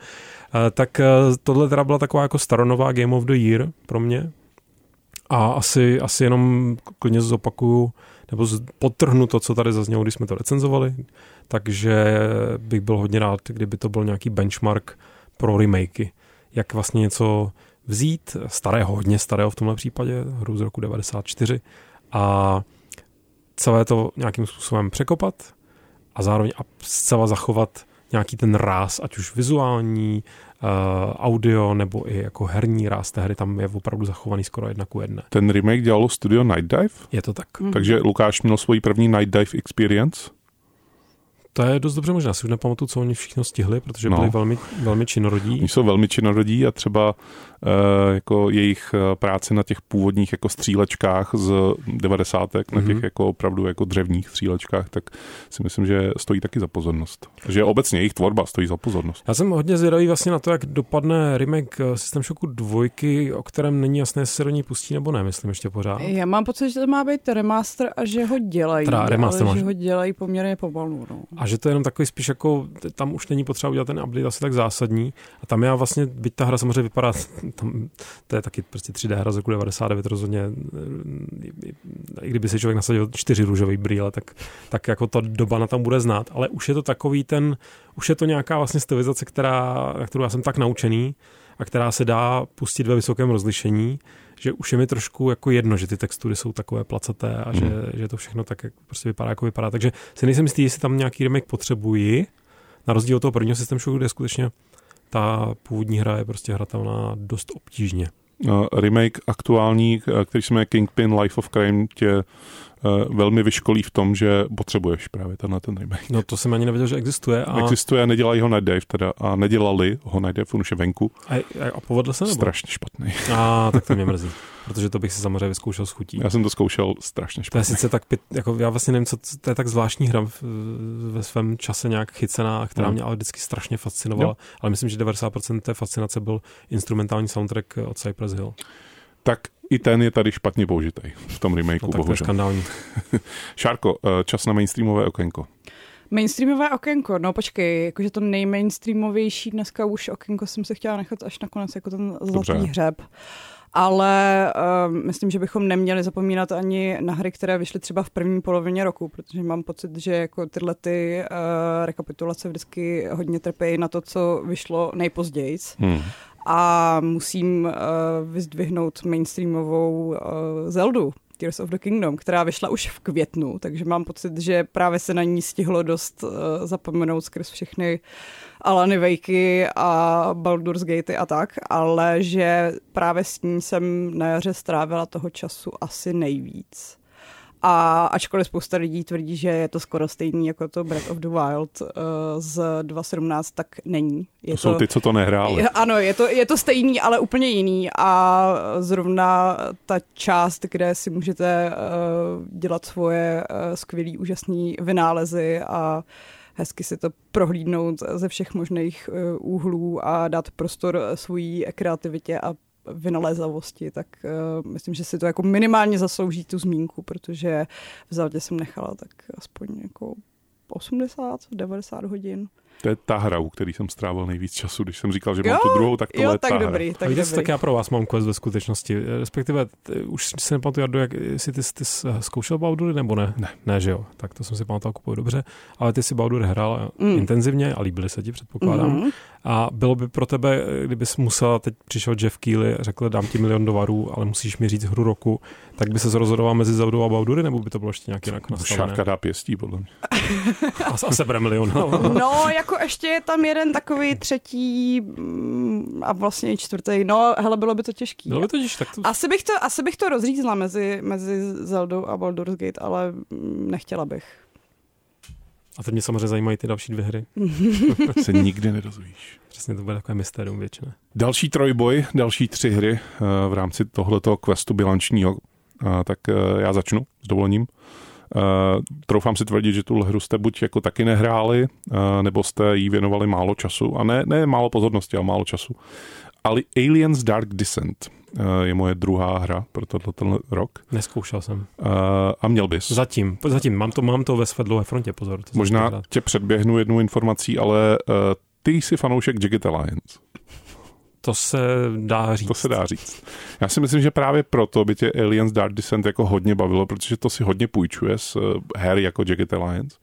Tak tohle teda byla taková jako staronová Game of the Year pro mě. A asi, asi jenom klidně zopakuju, nebo potrhnu to, co tady zaznělo, když jsme to recenzovali, takže bych byl hodně rád, kdyby to byl nějaký benchmark pro remakey. Jak vlastně něco vzít, starého, hodně starého v tomhle případě, hru z roku 94, a celé to nějakým způsobem překopat a zároveň zcela zachovat nějaký ten ráz, ať už vizuální, uh, audio nebo i jako herní ráz té hry, tam je opravdu zachovaný skoro jedna ku jedné. Ten remake dělalo studio Night Dive? Je to tak. Mm-hmm. Takže Lukáš měl svoji první Night Dive experience? To je dost dobře možná, si už nepamatuju, co oni všichno stihli, protože no. byli velmi, velmi činorodí. Oni jsou velmi činorodí a třeba uh, jako jejich práce na těch původních jako střílečkách z devadesátek, mm-hmm. na těch jako opravdu jako dřevních střílečkách, tak si myslím, že stojí taky za pozornost. Že obecně jejich tvorba stojí za pozornost. Já jsem hodně zvědavý vlastně na to, jak dopadne remake System Shocku dvojky, o kterém není jasné, jestli se do ní pustí nebo ne, myslím ještě pořád. Já mám pocit, že to má být remaster a že ho dělají, Teda, remaster ale že ho dělají poměrně pomalu. No. A že to je jenom takový spíš jako, tam už není potřeba udělat ten update asi tak zásadní. A tam já vlastně, byť ta hra samozřejmě vypadá, tam, to je taky prostě 3D hra z roku 99 rozhodně, i kdyby si člověk nasadil čtyři růžový brýle, tak, tak jako ta doba na tam bude znát. Ale už je to takový ten, už je to nějaká vlastně stylizace, která, na kterou já jsem tak naučený a která se dá pustit ve vysokém rozlišení, že už je mi trošku jako jedno, že ty textury jsou takové placaté a že, mm. že to všechno tak jak prostě vypadá, jako vypadá. Takže si nejsem jistý, jestli tam nějaký remake potřebuji, na rozdíl od toho prvního systému show, kde skutečně ta původní hra je prostě hratelná dost obtížně. Uh, remake aktuální, který se jmenuje Kingpin Life of Crime, tě velmi vyškolí v tom, že potřebuješ právě tenhle ten remake. No to jsem ani nevěděl, že existuje. A... Existuje, nedělají ho Night Dive teda a nedělali ho Night Dive, on už je venku. A, a povedl se nebo? Strašně špatný. A tak to mě mrzí, *laughs* protože to bych si samozřejmě vyzkoušel s chutí. Já jsem to zkoušel strašně špatný. To je sice tak, jako já vlastně nevím, co to je tak zvláštní hra ve svém čase nějak chycená, která hmm. mě ale vždycky strašně fascinovala, jo. ale myslím, že 90% té fascinace byl instrumentální soundtrack od Cypress Hill. Tak i ten je tady špatně použitý v tom remakeu, no, tak bohužel. skandální. *laughs* Šárko, eh, čas na mainstreamové okénko. Mainstreamové okénko, no počkej, jakože to nejmainstreamovější dneska už okénko jsem se chtěla nechat až nakonec jako ten zlatý Dobře. hřeb. Ale uh, myslím, že bychom neměli zapomínat ani na hry, které vyšly třeba v první polovině roku, protože mám pocit, že jako tyhle ty uh, rekapitulace vždycky hodně trpějí na to, co vyšlo nejpozději. Hmm a musím uh, vyzdvihnout mainstreamovou uh, Zeldu, Tears of the Kingdom, která vyšla už v květnu, takže mám pocit, že právě se na ní stihlo dost uh, zapomenout skrz všechny Alany Wakey a Baldur's Gate a tak, ale že právě s ní jsem na jaře strávila toho času asi nejvíc. A ačkoliv spousta lidí tvrdí, že je to skoro stejný jako to Breath of the Wild uh, z 2017, tak není. Je to, to jsou ty, co to nehráli. Je, ano, je to, je to stejný, ale úplně jiný a zrovna ta část, kde si můžete uh, dělat svoje uh, skvělý, úžasný vynálezy a hezky si to prohlídnout ze všech možných úhlů a dát prostor svojí kreativitě a vynalézavosti, tak uh, myslím, že si to jako minimálně zaslouží tu zmínku, protože v Zeldě jsem nechala tak aspoň jako 80, 90 hodin. To je ta hra, u který jsem strávil nejvíc času. Když jsem říkal, že jo, mám tu druhou, tak tohle jo, tak ta dobrý, hra. Tak, dobrý. tak já pro vás mám quest ve skutečnosti. Respektive, už si nepamatuju, Jardo, jak, jestli ty, ty jsi zkoušel Baldury nebo ne? Ne. Ne, že jo. Tak to jsem si pamatoval kupuju dobře. Ale ty si Baldury hrál mm. intenzivně a líbily se ti, předpokládám. Mm-hmm. A bylo by pro tebe, kdybys musel, teď přišel Jeff Keely, řekl, dám ti milion dolarů, ale musíš mi říct hru roku, tak by se rozhodoval mezi Zeldou a Baldury, nebo by to bylo ještě nějak jinak nastavené? Šárka dá pěstí, podle mě. a, a sebere milion. no, *laughs* jako ještě je tam jeden takový třetí mm, a vlastně i čtvrtý. No, hele, bylo by to těžký. Bylo by to těžké, tak to... Asi bych to, asi bych to rozřízla mezi, mezi Zeldou a Baldur's Gate, ale mm, nechtěla bych. A teď mě samozřejmě zajímají ty další dvě hry. se nikdy nedozvíš. *laughs* Přesně to bude takové mystérium většiné. Další trojboj, další tři hry uh, v rámci tohoto questu bilančního, uh, tak uh, já začnu s dovolením. Uh, troufám si tvrdit, že tu hru jste buď jako taky nehráli, uh, nebo jste jí věnovali málo času. A ne, ne málo pozornosti, ale málo času. Ali Aliens Dark Descent uh, je moje druhá hra pro tenhle rok. Neskoušel jsem. Uh, a měl bys. Zatím, zatím. Mám to, mám to ve své dlouhé frontě, pozor. Možná tě předběhnu jednu informací, ale uh, ty jsi fanoušek Jagged Alliance. To se dá říct. To se dá říct. Já si myslím, že právě proto by tě Aliens Dark Descent jako hodně bavilo, protože to si hodně půjčuje z eh, her jako Jagged Alliance.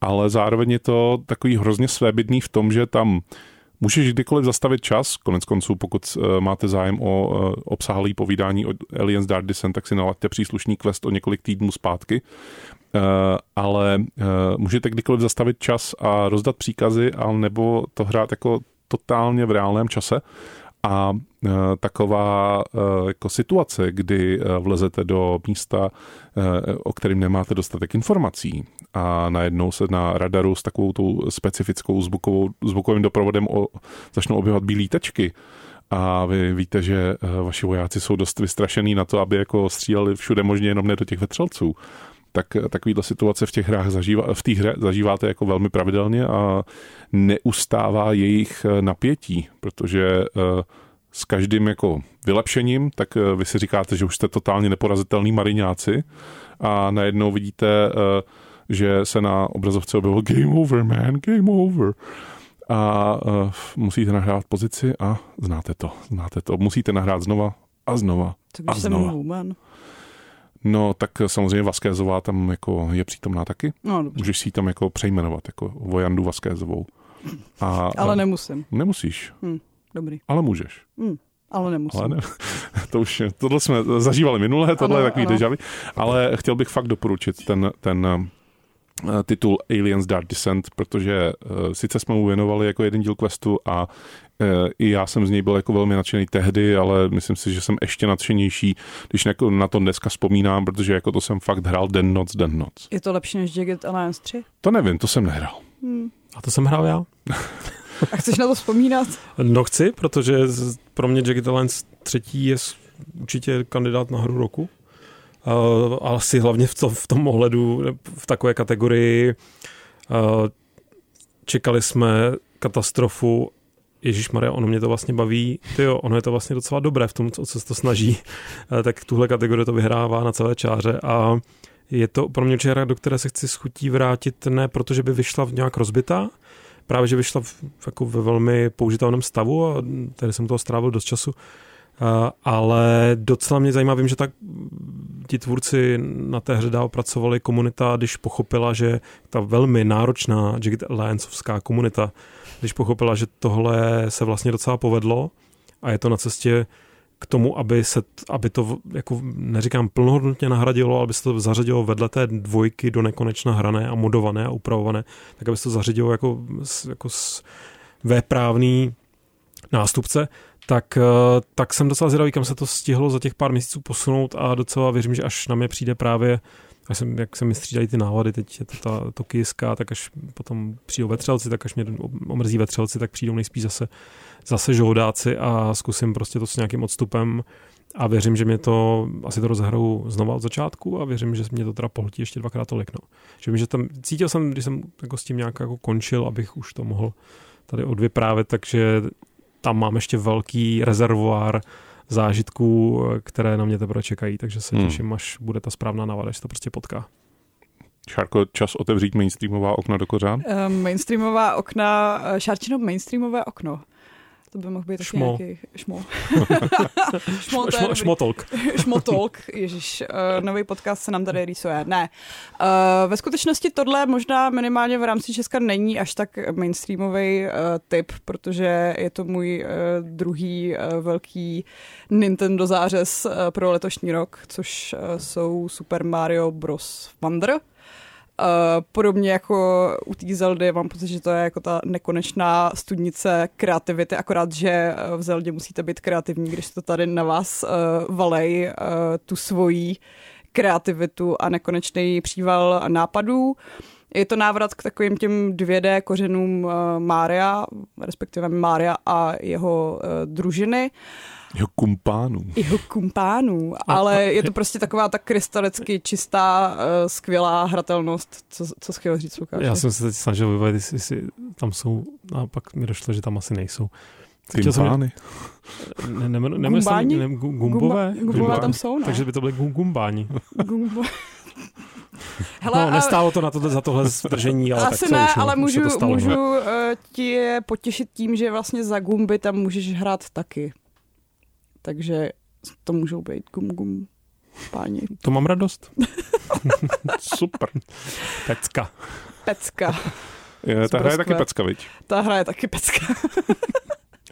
Ale zároveň je to takový hrozně svébytný v tom, že tam Můžeš kdykoliv zastavit čas, konec konců, pokud uh, máte zájem o uh, obsáhlý povídání o Aliens Dark Descent, tak si nalaďte příslušný quest o několik týdnů zpátky. Ale můžete kdykoliv zastavit čas a rozdat příkazy, a nebo to hrát jako totálně v reálném čase. A uh, taková uh, jako situace, kdy uh, vlezete do místa, o kterým nemáte dostatek informací a najednou se na radaru s takovou tou specifickou zvukovou, zvukovým doprovodem o, začnou objevovat bílé tečky, a vy víte, že vaši vojáci jsou dost vystrašený na to, aby jako stříleli všude možně jenom ne do těch vetřelců tak takovýhle situace v těch hrách zažívá, v té hře zažíváte jako velmi pravidelně a neustává jejich eh, napětí, protože eh, s každým jako vylepšením, tak eh, vy si říkáte, že už jste totálně neporazitelný mariňáci a najednou vidíte, že se na obrazovce objevil game over, man, game over. A musíte nahrát pozici a znáte to, znáte to. Musíte nahrát znova a znova tak a znova. Jsem No, tak samozřejmě Vaskézová tam jako je přítomná taky. No, dobře. Můžeš si ji tam jako přejmenovat, jako Vojandu Vaskézovou. A, ale nemusím. Nemusíš. Hm, dobrý. Ale můžeš. Hm, ale nemusím. Ale ne, *laughs* to už, tohle jsme zažívali minule, tohle ano, je takový dežavy. Ale chtěl bych fakt doporučit ten, ten titul Aliens Dark Descent, protože uh, sice jsme mu věnovali jako jeden díl questu a uh, i já jsem z něj byl jako velmi nadšený tehdy, ale myslím si, že jsem ještě nadšenější, když jako na to dneska vzpomínám, protože jako to jsem fakt hrál den noc, den noc. Je to lepší než Jagged Alliance 3? To nevím, to jsem nehrál. Hmm. A to jsem hrál já. A chceš na to vzpomínat? No chci, protože pro mě Jagged Alliance 3 je určitě kandidát na hru roku. Uh, asi hlavně v, to, v tom ohledu, v takové kategorii. Uh, čekali jsme katastrofu Ježíš Maria, ono mě to vlastně baví, ty jo, ono je to vlastně docela dobré v tom, co, co se to snaží, uh, tak tuhle kategorii to vyhrává na celé čáře a je to pro mě určitě do které se chci s chutí vrátit, ne protože by vyšla v nějak rozbitá, právě že vyšla v, jako ve velmi použitelném stavu a tady jsem toho strávil dost času, ale docela mě zajímá, vím, že tak ti tvůrci na té hře dál pracovali, komunita, když pochopila, že ta velmi náročná Jagged Allianceovská komunita, když pochopila, že tohle se vlastně docela povedlo a je to na cestě k tomu, aby se, aby to, jako neříkám plnohodnotně nahradilo, aby se to zařadilo vedle té dvojky do nekonečna hrané a modované a upravované, tak aby se to zařadilo jako, jako véprávný nástupce, tak, eh, tak jsem docela zvědavý, kam se to stihlo za těch pár měsíců posunout a docela věřím, že až na mě přijde právě až jsem, jak se mi střídají ty návody, teď je to ta tokijská, tak až potom přijdou vetřelci, tak až mě omrzí vetřelci, tak přijdou nejspíš zase, zase žoldáci a zkusím prostě to s nějakým odstupem a věřím, že mě to, asi to rozhraju znova od začátku a věřím, že mě to teda pohltí ještě dvakrát tolik. No. Že, že tam, cítil jsem, když jsem jako s tím nějak jako končil, abych už to mohl tady odvyprávět, takže tam mám ještě velký rezervoár zážitků, které na mě teprve čekají, takže se hmm. těším, až bude ta správná navada, až to prostě potká. Šárko, čas otevřít mainstreamová okna do kořán? Um, mainstreamová okna, eh, Šárčino mainstreamové okno. To by mohl být taky *laughs* šmo. nějaký šmo. šmo, šmo, *laughs* šmotolk. šmotolk, ježiš, uh, nový podcast se nám tady rýsuje. Ne. Uh, ve skutečnosti tohle možná minimálně v rámci Česka není až tak mainstreamový uh, typ, protože je to můj uh, druhý uh, velký Nintendo zářez uh, pro letošní rok, což uh, jsou Super Mario Bros. Wonder. Uh, podobně jako u té Zeldy mám pocit, že to je jako ta nekonečná studnice kreativity, akorát, že eh, v Zeldě musíte být kreativní, když to tady na vás uh, valej uh, tu svoji kreativitu a nekonečný příval nápadů. Je to návrat k takovým těm 2D kořenům uh, Mária, respektive Mária a jeho uh, družiny. Uh, jeho kumpánů. Jeho kumpánů, ale je to prostě taková tak krystalicky čistá, uh, skvělá hratelnost. Co, co chtěl říct, Lukáš? Já jsem se teď snažil vybavit, jestli, jestli tam jsou, a pak mi došlo, že tam asi nejsou. Kumpány. Ne, ne, ne, gumbáni? Ne, gumbové? Gumbové tam jsou, ne? Takže by to byly gumbáni. Gumbo... *laughs* Hele, no, nestálo to na to, za tohle zdržení, ale Asi tak ne, už, ale už můžu, to stalo, můžu uh, ti potěšit tím, že vlastně za gumby tam můžeš hrát taky. Takže to můžou být gum gum páni. To mám radost. *laughs* Super. Pecka. Pecka. Je, ta hra je taky pecka, viď? Ta hra je taky pecka. *laughs*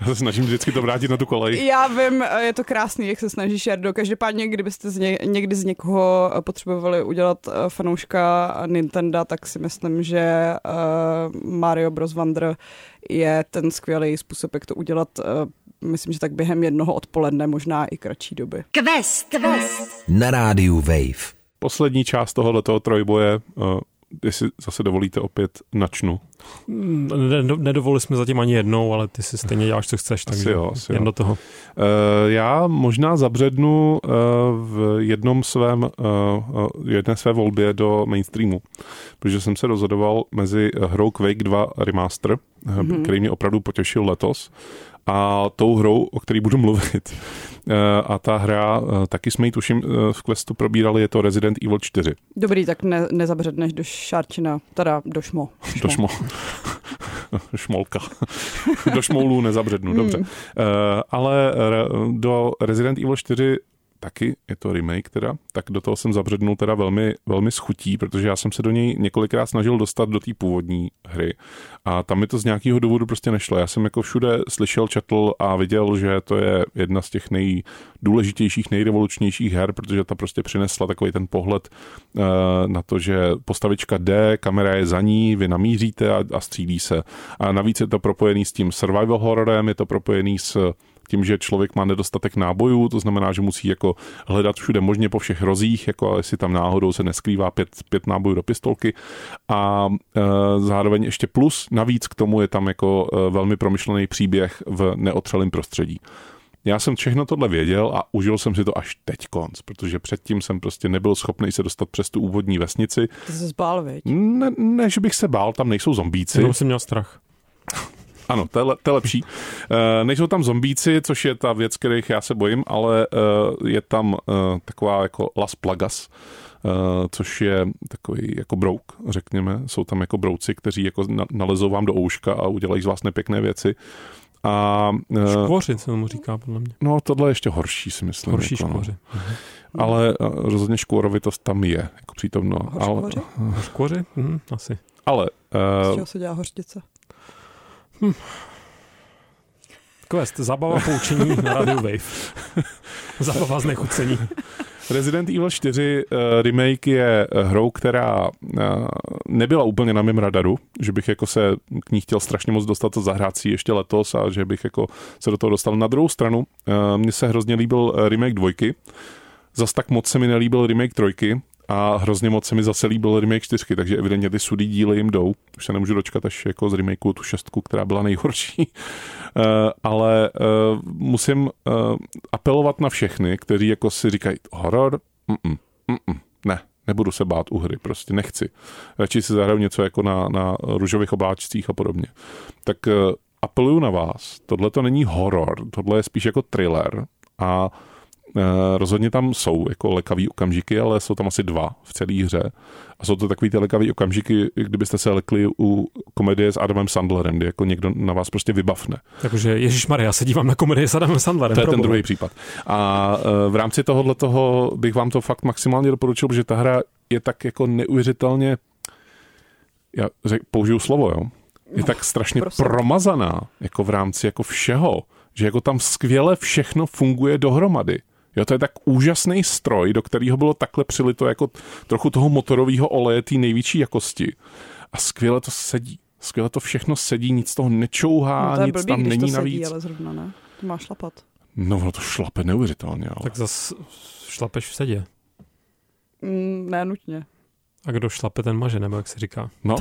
Já se snažím vždycky to vrátit na tu kolej. Já vím, je to krásný, jak se snažíš, Jardo. Každopádně, kdybyste z ně, někdy z někoho potřebovali udělat uh, fanouška Nintendo, tak si myslím, že uh, Mario Bros. Wonder je ten skvělý způsob, jak to udělat. Myslím, že tak během jednoho odpoledne, možná i kratší doby. Quest, quest. Na rádiu Wave. Poslední část tohoto trojboje uh, jestli zase dovolíte opět načnu. Nedovolili jsme zatím ani jednou, ale ty si stejně děláš, co chceš, takže jo, asi jen jo. do toho. Uh, já možná zabřednu uh, v jednom svém, uh, jedné své volbě do mainstreamu, protože jsem se rozhodoval mezi hrou Quake 2 Remaster, mm-hmm. který mě opravdu potěšil letos, a tou hrou, o které budu mluvit. *laughs* Eh, a ta hra, eh, taky jsme ji tuším eh, v Questu probírali, je to Resident Evil 4. Dobrý, tak ne, nezabředneš do Šarčina, teda do Šmo. šmo. Do Šmo. *laughs* Šmolka. *laughs* do Šmoulů nezabřednu, dobře. Hmm. Ale do Resident Evil 4 taky, je to remake teda, tak do toho jsem zabřednul teda velmi, velmi schutí, protože já jsem se do něj několikrát snažil dostat do té původní hry a tam mi to z nějakého důvodu prostě nešlo. Já jsem jako všude slyšel, četl a viděl, že to je jedna z těch nejdůležitějších, nejrevolučnějších her, protože ta prostě přinesla takový ten pohled uh, na to, že postavička jde, kamera je za ní, vy namíříte a, a střílí se. A navíc je to propojený s tím survival horrorem, je to propojený s tím, že člověk má nedostatek nábojů, to znamená, že musí jako hledat všude možně po všech rozích, jako jestli tam náhodou se neskrývá pět, pět nábojů do pistolky a e, zároveň ještě plus, navíc k tomu je tam jako e, velmi promyšlený příběh v neotřelém prostředí. Já jsem všechno tohle věděl a užil jsem si to až teď konc, protože předtím jsem prostě nebyl schopný se dostat přes tu úvodní vesnici. Ty jsi zbál, viď? Ne, ne, že bych se bál, tam nejsou zombíci. Jenom jsem měl strach. Ano, to je, le, to je lepší. Uh, nejsou tam zombíci, což je ta věc, kterých já se bojím, ale uh, je tam uh, taková jako Las Plagas, uh, což je takový jako brouk, řekněme. Jsou tam jako brouci, kteří jako na, nalezou vám do ouška a udělají z vás nepěkné věci. A, uh, škvoři se tomu říká, podle mě. No, tohle je ještě horší, si myslím. Horší jako, škvoři. No. Ale uh, rozhodně škvorovitost tam je, jako přítomno. Hořkvoři? Ale, Hořkvoři? Hm, asi. Ale... Uh, Z čeho se dělá hořtice? Hm. Quest, zabava poučení na Radio Wave. *laughs* zabava z nechucení. Resident Evil 4 uh, eh, remake je eh, hrou, která uh, nebyla úplně na mém radaru, že bych jako se k ní chtěl strašně moc dostat a zahrát si ještě letos a že bych jako se do toho dostal. Na druhou stranu, uh, mně se hrozně líbil remake dvojky, zas tak moc se mi nelíbil remake trojky, a hrozně moc se mi zase líbil remake 4, takže evidentně ty sudý díly jim jdou. Už se nemůžu dočkat až jako z remakeu tu šestku, která byla nejhorší. uh, *laughs* ale uh, musím uh, apelovat na všechny, kteří jako si říkají horor, mm-mm, mm-mm, ne, nebudu se bát u hry, prostě nechci. Radši si zahraju něco jako na, na růžových obláčcích a podobně. Tak uh, apeluju na vás, tohle to není horor, tohle je spíš jako thriller a Eh, rozhodně tam jsou jako lekavý okamžiky, ale jsou tam asi dva v celé hře. A jsou to takový ty lekavý okamžiky, kdybyste se lekli u komedie s Adamem Sandlerem, kdy jako někdo na vás prostě vybavne. Takže Ježíš Maria, se dívám na komedii s Adamem Sandlerem. To je ten druhý případ. A eh, v rámci tohohle toho bych vám to fakt maximálně doporučil, protože ta hra je tak jako neuvěřitelně, já řek, použiju slovo, jo, je tak strašně prosím. promazaná, jako v rámci jako všeho, že jako tam skvěle všechno funguje dohromady. Jo, to je tak úžasný stroj, do kterého bylo takhle přilito jako trochu toho motorového oleje té největší jakosti. A skvěle to sedí. Skvěle to všechno sedí, nic toho nečouhá, no nic blbý, tam není to navíc. Sedí, ale zrovna ne. To má šlapat. No, no to šlape neuvěřitelně. Ale. Tak zas šlapeš v sedě. Mm, ne nutně. A kdo šlape, ten maže, nebo jak se říká? No,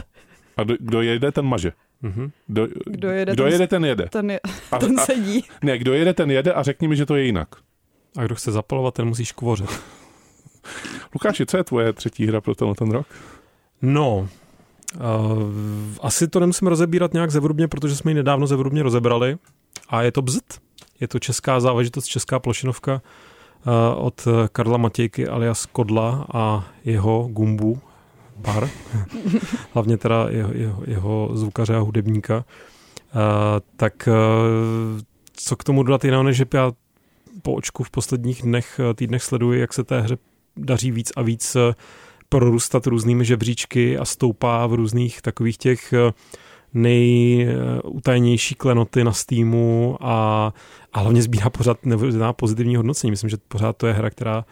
a kdo, kdo jede, ten maže. Mm-hmm. Kdo, kdo, jede, kdo ten, jede, ten jede. Ten, je, a, ten sedí. A, ne, kdo jede, ten jede a řekni mi, že to je jinak. A kdo chce zapalovat, ten musí škvořit. *laughs* Lukáši, co je tvoje třetí hra pro tenhle ten rok? No, uh, asi to nemusím rozebírat nějak zevrubně, protože jsme ji nedávno zevrubně rozebrali. A je to Bzt. Je to česká záležitost, česká plošinovka uh, od Karla Matějky alias Kodla a jeho Gumbu bar. *laughs* Hlavně teda jeho, jeho, jeho zvukaře a hudebníka. Uh, tak uh, co k tomu dodat jiného, než že já po očku v posledních dnech, eh, týdnech sleduji, jak se té hře daří víc a víc eh, prorůstat různými žebříčky a stoupá v různých takových těch eh, nejutajenější klenoty na Steamu a, a hlavně sbírá pořád neuvěřitelná pozitivní hodnocení. Myslím, že pořád to je hra, která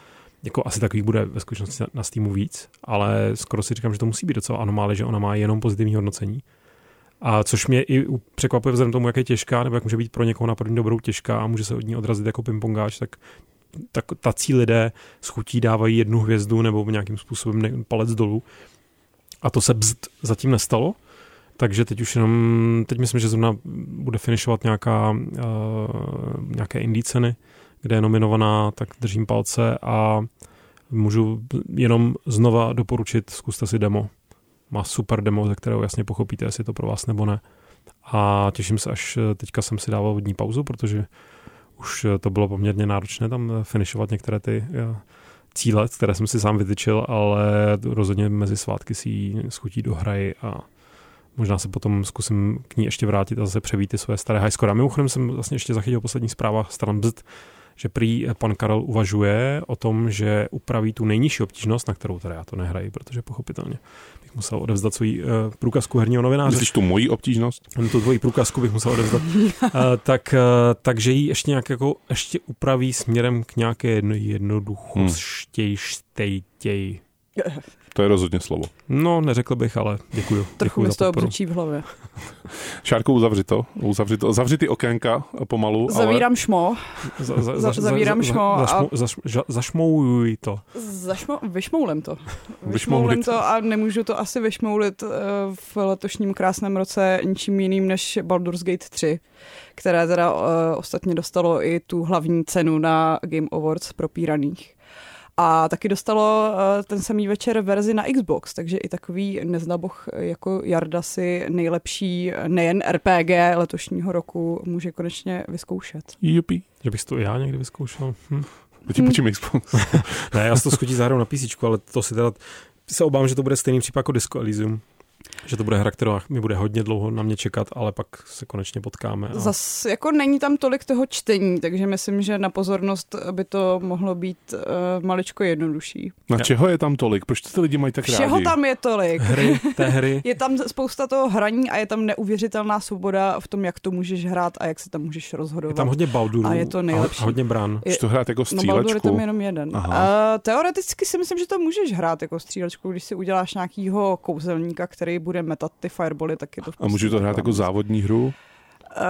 jako asi takových bude ve skutečnosti na Steamu víc, ale skoro si říkám, že to musí být docela anomály, že ona má jenom pozitivní hodnocení. A což mě i překvapuje vzhledem tomu, jak je těžká, nebo jak může být pro někoho na první dobrou těžká a může se od ní odrazit jako pingpongáč, tak tak tací lidé s chutí dávají jednu hvězdu nebo nějakým způsobem palec dolů. A to se bzd zatím nestalo. Takže teď už jenom, teď myslím, že zrovna bude finišovat nějaká, uh, nějaké indie ceny, kde je nominovaná, tak držím palce a můžu jenom znova doporučit, zkuste si demo má super demo, ze kterého jasně pochopíte, jestli to pro vás nebo ne. A těším se, až eh, teďka jsem si dával vodní pauzu, protože už eh, to bylo poměrně náročné tam eh, finišovat některé ty cíle, které jsem si sám vytyčil, ale rozhodně mezi svátky si ji schutí do hraji a možná se potom zkusím k ní ještě vrátit a zase převít ty své staré highscore. A mimochodem jsem vlastně ještě zachytil poslední zpráva stran Bzd, že prý pan Karel uvažuje o tom, že upraví tu nejnižší obtížnost, na kterou teda já to nehraji, protože pochopitelně musel odevzdat svůj uh, průkazku herního novináře. Myslíš tu moji obtížnost? Tu tvoji průkazku bych musel odevzdat. uh, *laughs* tak, uh, takže ji ještě nějak jako ještě upraví směrem k nějaké jedno, jednoduchosti, hmm. To je rozhodně slovo. No, neřekl bych, ale děkuju. Trochu mi z toho v hlavě. *laughs* Šárko, uzavři to. Uzavři, to. Zavři ty okénka pomalu. Zavírám ale... šmo. Za, za, za, zavírám za, šmo. Za, a... za, za, zašmoujuj to. Zašmo, vyšmoulem to. Vyšmoulem to a nemůžu to asi vyšmoulit eh, v letošním krásném roce ničím jiným než Baldur's Gate 3, které teda uh, ostatně dostalo i tu hlavní cenu na Game Awards propíraných. A taky dostalo eh, ten samý večer verzi na Xbox, takže i takový neznaboch jako Jarda si nejlepší nejen RPG letošního roku může konečně vyzkoušet. Jupi. Že bych to já někdy vyzkoušel. Hm. Ti počím Xbox. *laughs* ne, já si to schutí zahraju na PC, ale to si teda se obávám, že to bude stejný případ jako Disco Elysium. Že to bude hra, kterou mi bude hodně dlouho na mě čekat, ale pak se konečně potkáme. A... Zas jako není tam tolik toho čtení, takže myslím, že na pozornost by to mohlo být uh, maličko jednodušší. Na čeho je tam tolik? Proč ty lidi mají tak rádi? Všeho tam je tolik. Hry, té hry. *laughs* je tam spousta toho hraní a je tam neuvěřitelná svoboda v tom, jak to můžeš hrát a jak se tam můžeš rozhodovat. Je tam hodně Baldurů a je to nejlepší. A hodně bran. Je, to hrát jako střílečku? No Baldur je tam jenom jeden. Aha. Uh, teoreticky si myslím, že to můžeš hrát jako střílečku, když si uděláš nějakýho kouzelníka, který bude metat ty fireboly, tak je to A můžu to hrát jako závodní hru? Uh,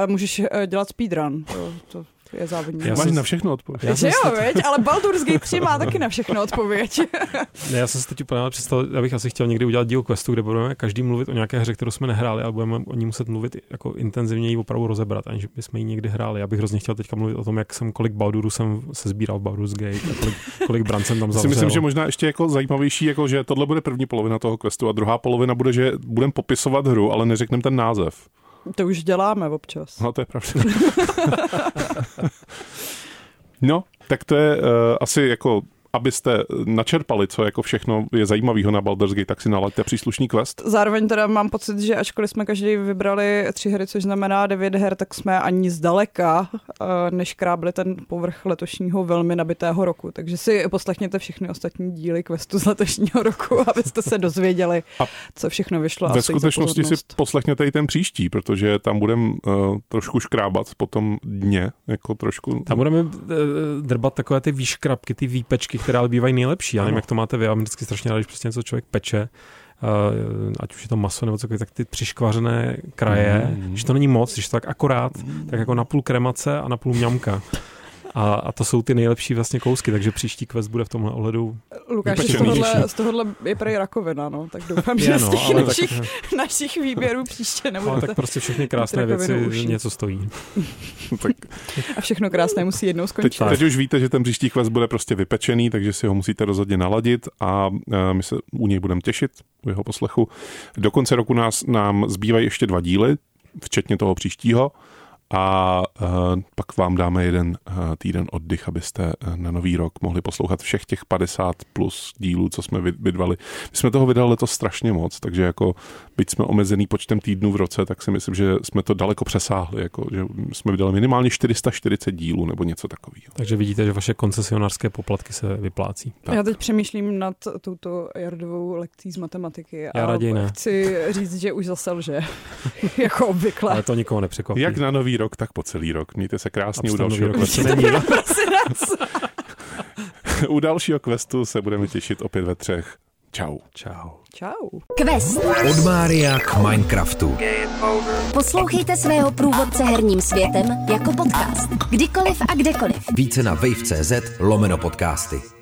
můžeš uh, dělat speedrun. To, to je závodní. Já Máš na všechno odpověď. Já že jo, veď? ale Baldur's Gate 3 má taky na všechno odpověď. *laughs* ne, já jsem si teď úplně představil, já bych asi chtěl někdy udělat díl questu, kde budeme každý mluvit o nějaké hře, kterou jsme nehráli, ale budeme o ní muset mluvit jako intenzivně ji opravdu rozebrat, aniž bychom ji někdy hráli. Já bych hrozně chtěl teďka mluvit o tom, jak jsem kolik Baldurů jsem se sbíral v Baldur's Gate a kolik, kolik bran jsem tam zavřel. myslím, že možná ještě jako zajímavější, jako že tohle bude první polovina toho questu a druhá polovina bude, že budeme popisovat hru, ale neřekneme ten název. To už děláme občas. No, to je pravda. *laughs* no, tak to je uh, asi jako abyste načerpali, co jako všechno je zajímavého na Baldur's Gate, tak si nalaďte příslušný quest. Zároveň teda mám pocit, že ačkoliv jsme každý vybrali tři hry, což znamená devět her, tak jsme ani zdaleka eh, než krábli ten povrch letošního velmi nabitého roku. Takže si poslechněte všechny ostatní díly questu z letošního roku, *laughs* abyste se dozvěděli, a co všechno vyšlo. Ve skutečnosti si poslechněte i ten příští, protože tam budeme uh, trošku škrábat po tom dně, jako trošku. Tam budeme uh, drbat takové ty výškrabky, ty výpečky, které bývají nejlepší. Já nevím, jak to máte vy, já vždycky strašně rád, když prostě něco člověk peče, Uh, ať už je to maso nebo cokoliv, tak ty přiškvařené kraje, mm. že to není moc, když to tak akorát, mm. tak jako na půl kremace a na půl mňamka. A, a to jsou ty nejlepší vlastně kousky, takže příští quest bude v tomhle ohledu Lukáš, z tohohle, z tohohle je prej rakovina, no, tak doufám, že no, z těch našich, tak, našich výběrů příště nebude. Ale tak prostě všechny krásné věci uší. něco stojí. *laughs* tak. A všechno krásné musí jednou skončit. Teď, teď už víte, že ten příští quest bude prostě vypečený, takže si ho musíte rozhodně naladit a my se u něj budeme těšit, u jeho poslechu. Do konce roku nás, nám zbývají ještě dva díly, včetně toho příštího a uh, pak vám dáme jeden uh, týden oddych, abyste uh, na nový rok mohli poslouchat všech těch 50 plus dílů, co jsme vydali. My jsme toho vydali letos strašně moc, takže jako byť jsme omezený počtem týdnů v roce, tak si myslím, že jsme to daleko přesáhli, jako, že jsme vydali minimálně 440 dílů nebo něco takového. Takže vidíte, že vaše koncesionářské poplatky se vyplácí. Tak. Já teď přemýšlím nad touto Jardovou lekcí z matematiky Já a raději ne. chci říct, že už zase lže, *laughs* jako obvykle. Ale to nikoho nepřekvapí. Jak na nový rok, tak po celý rok. Mějte se krásně u dalšího questu. *laughs* u dalšího questu se budeme těšit opět ve třech. Čau. Čau. Čau. Quest. Od Mária k Minecraftu. Poslouchejte svého průvodce herním světem jako podcast. Kdykoliv a kdekoliv. Více na wave.cz lomeno podcasty.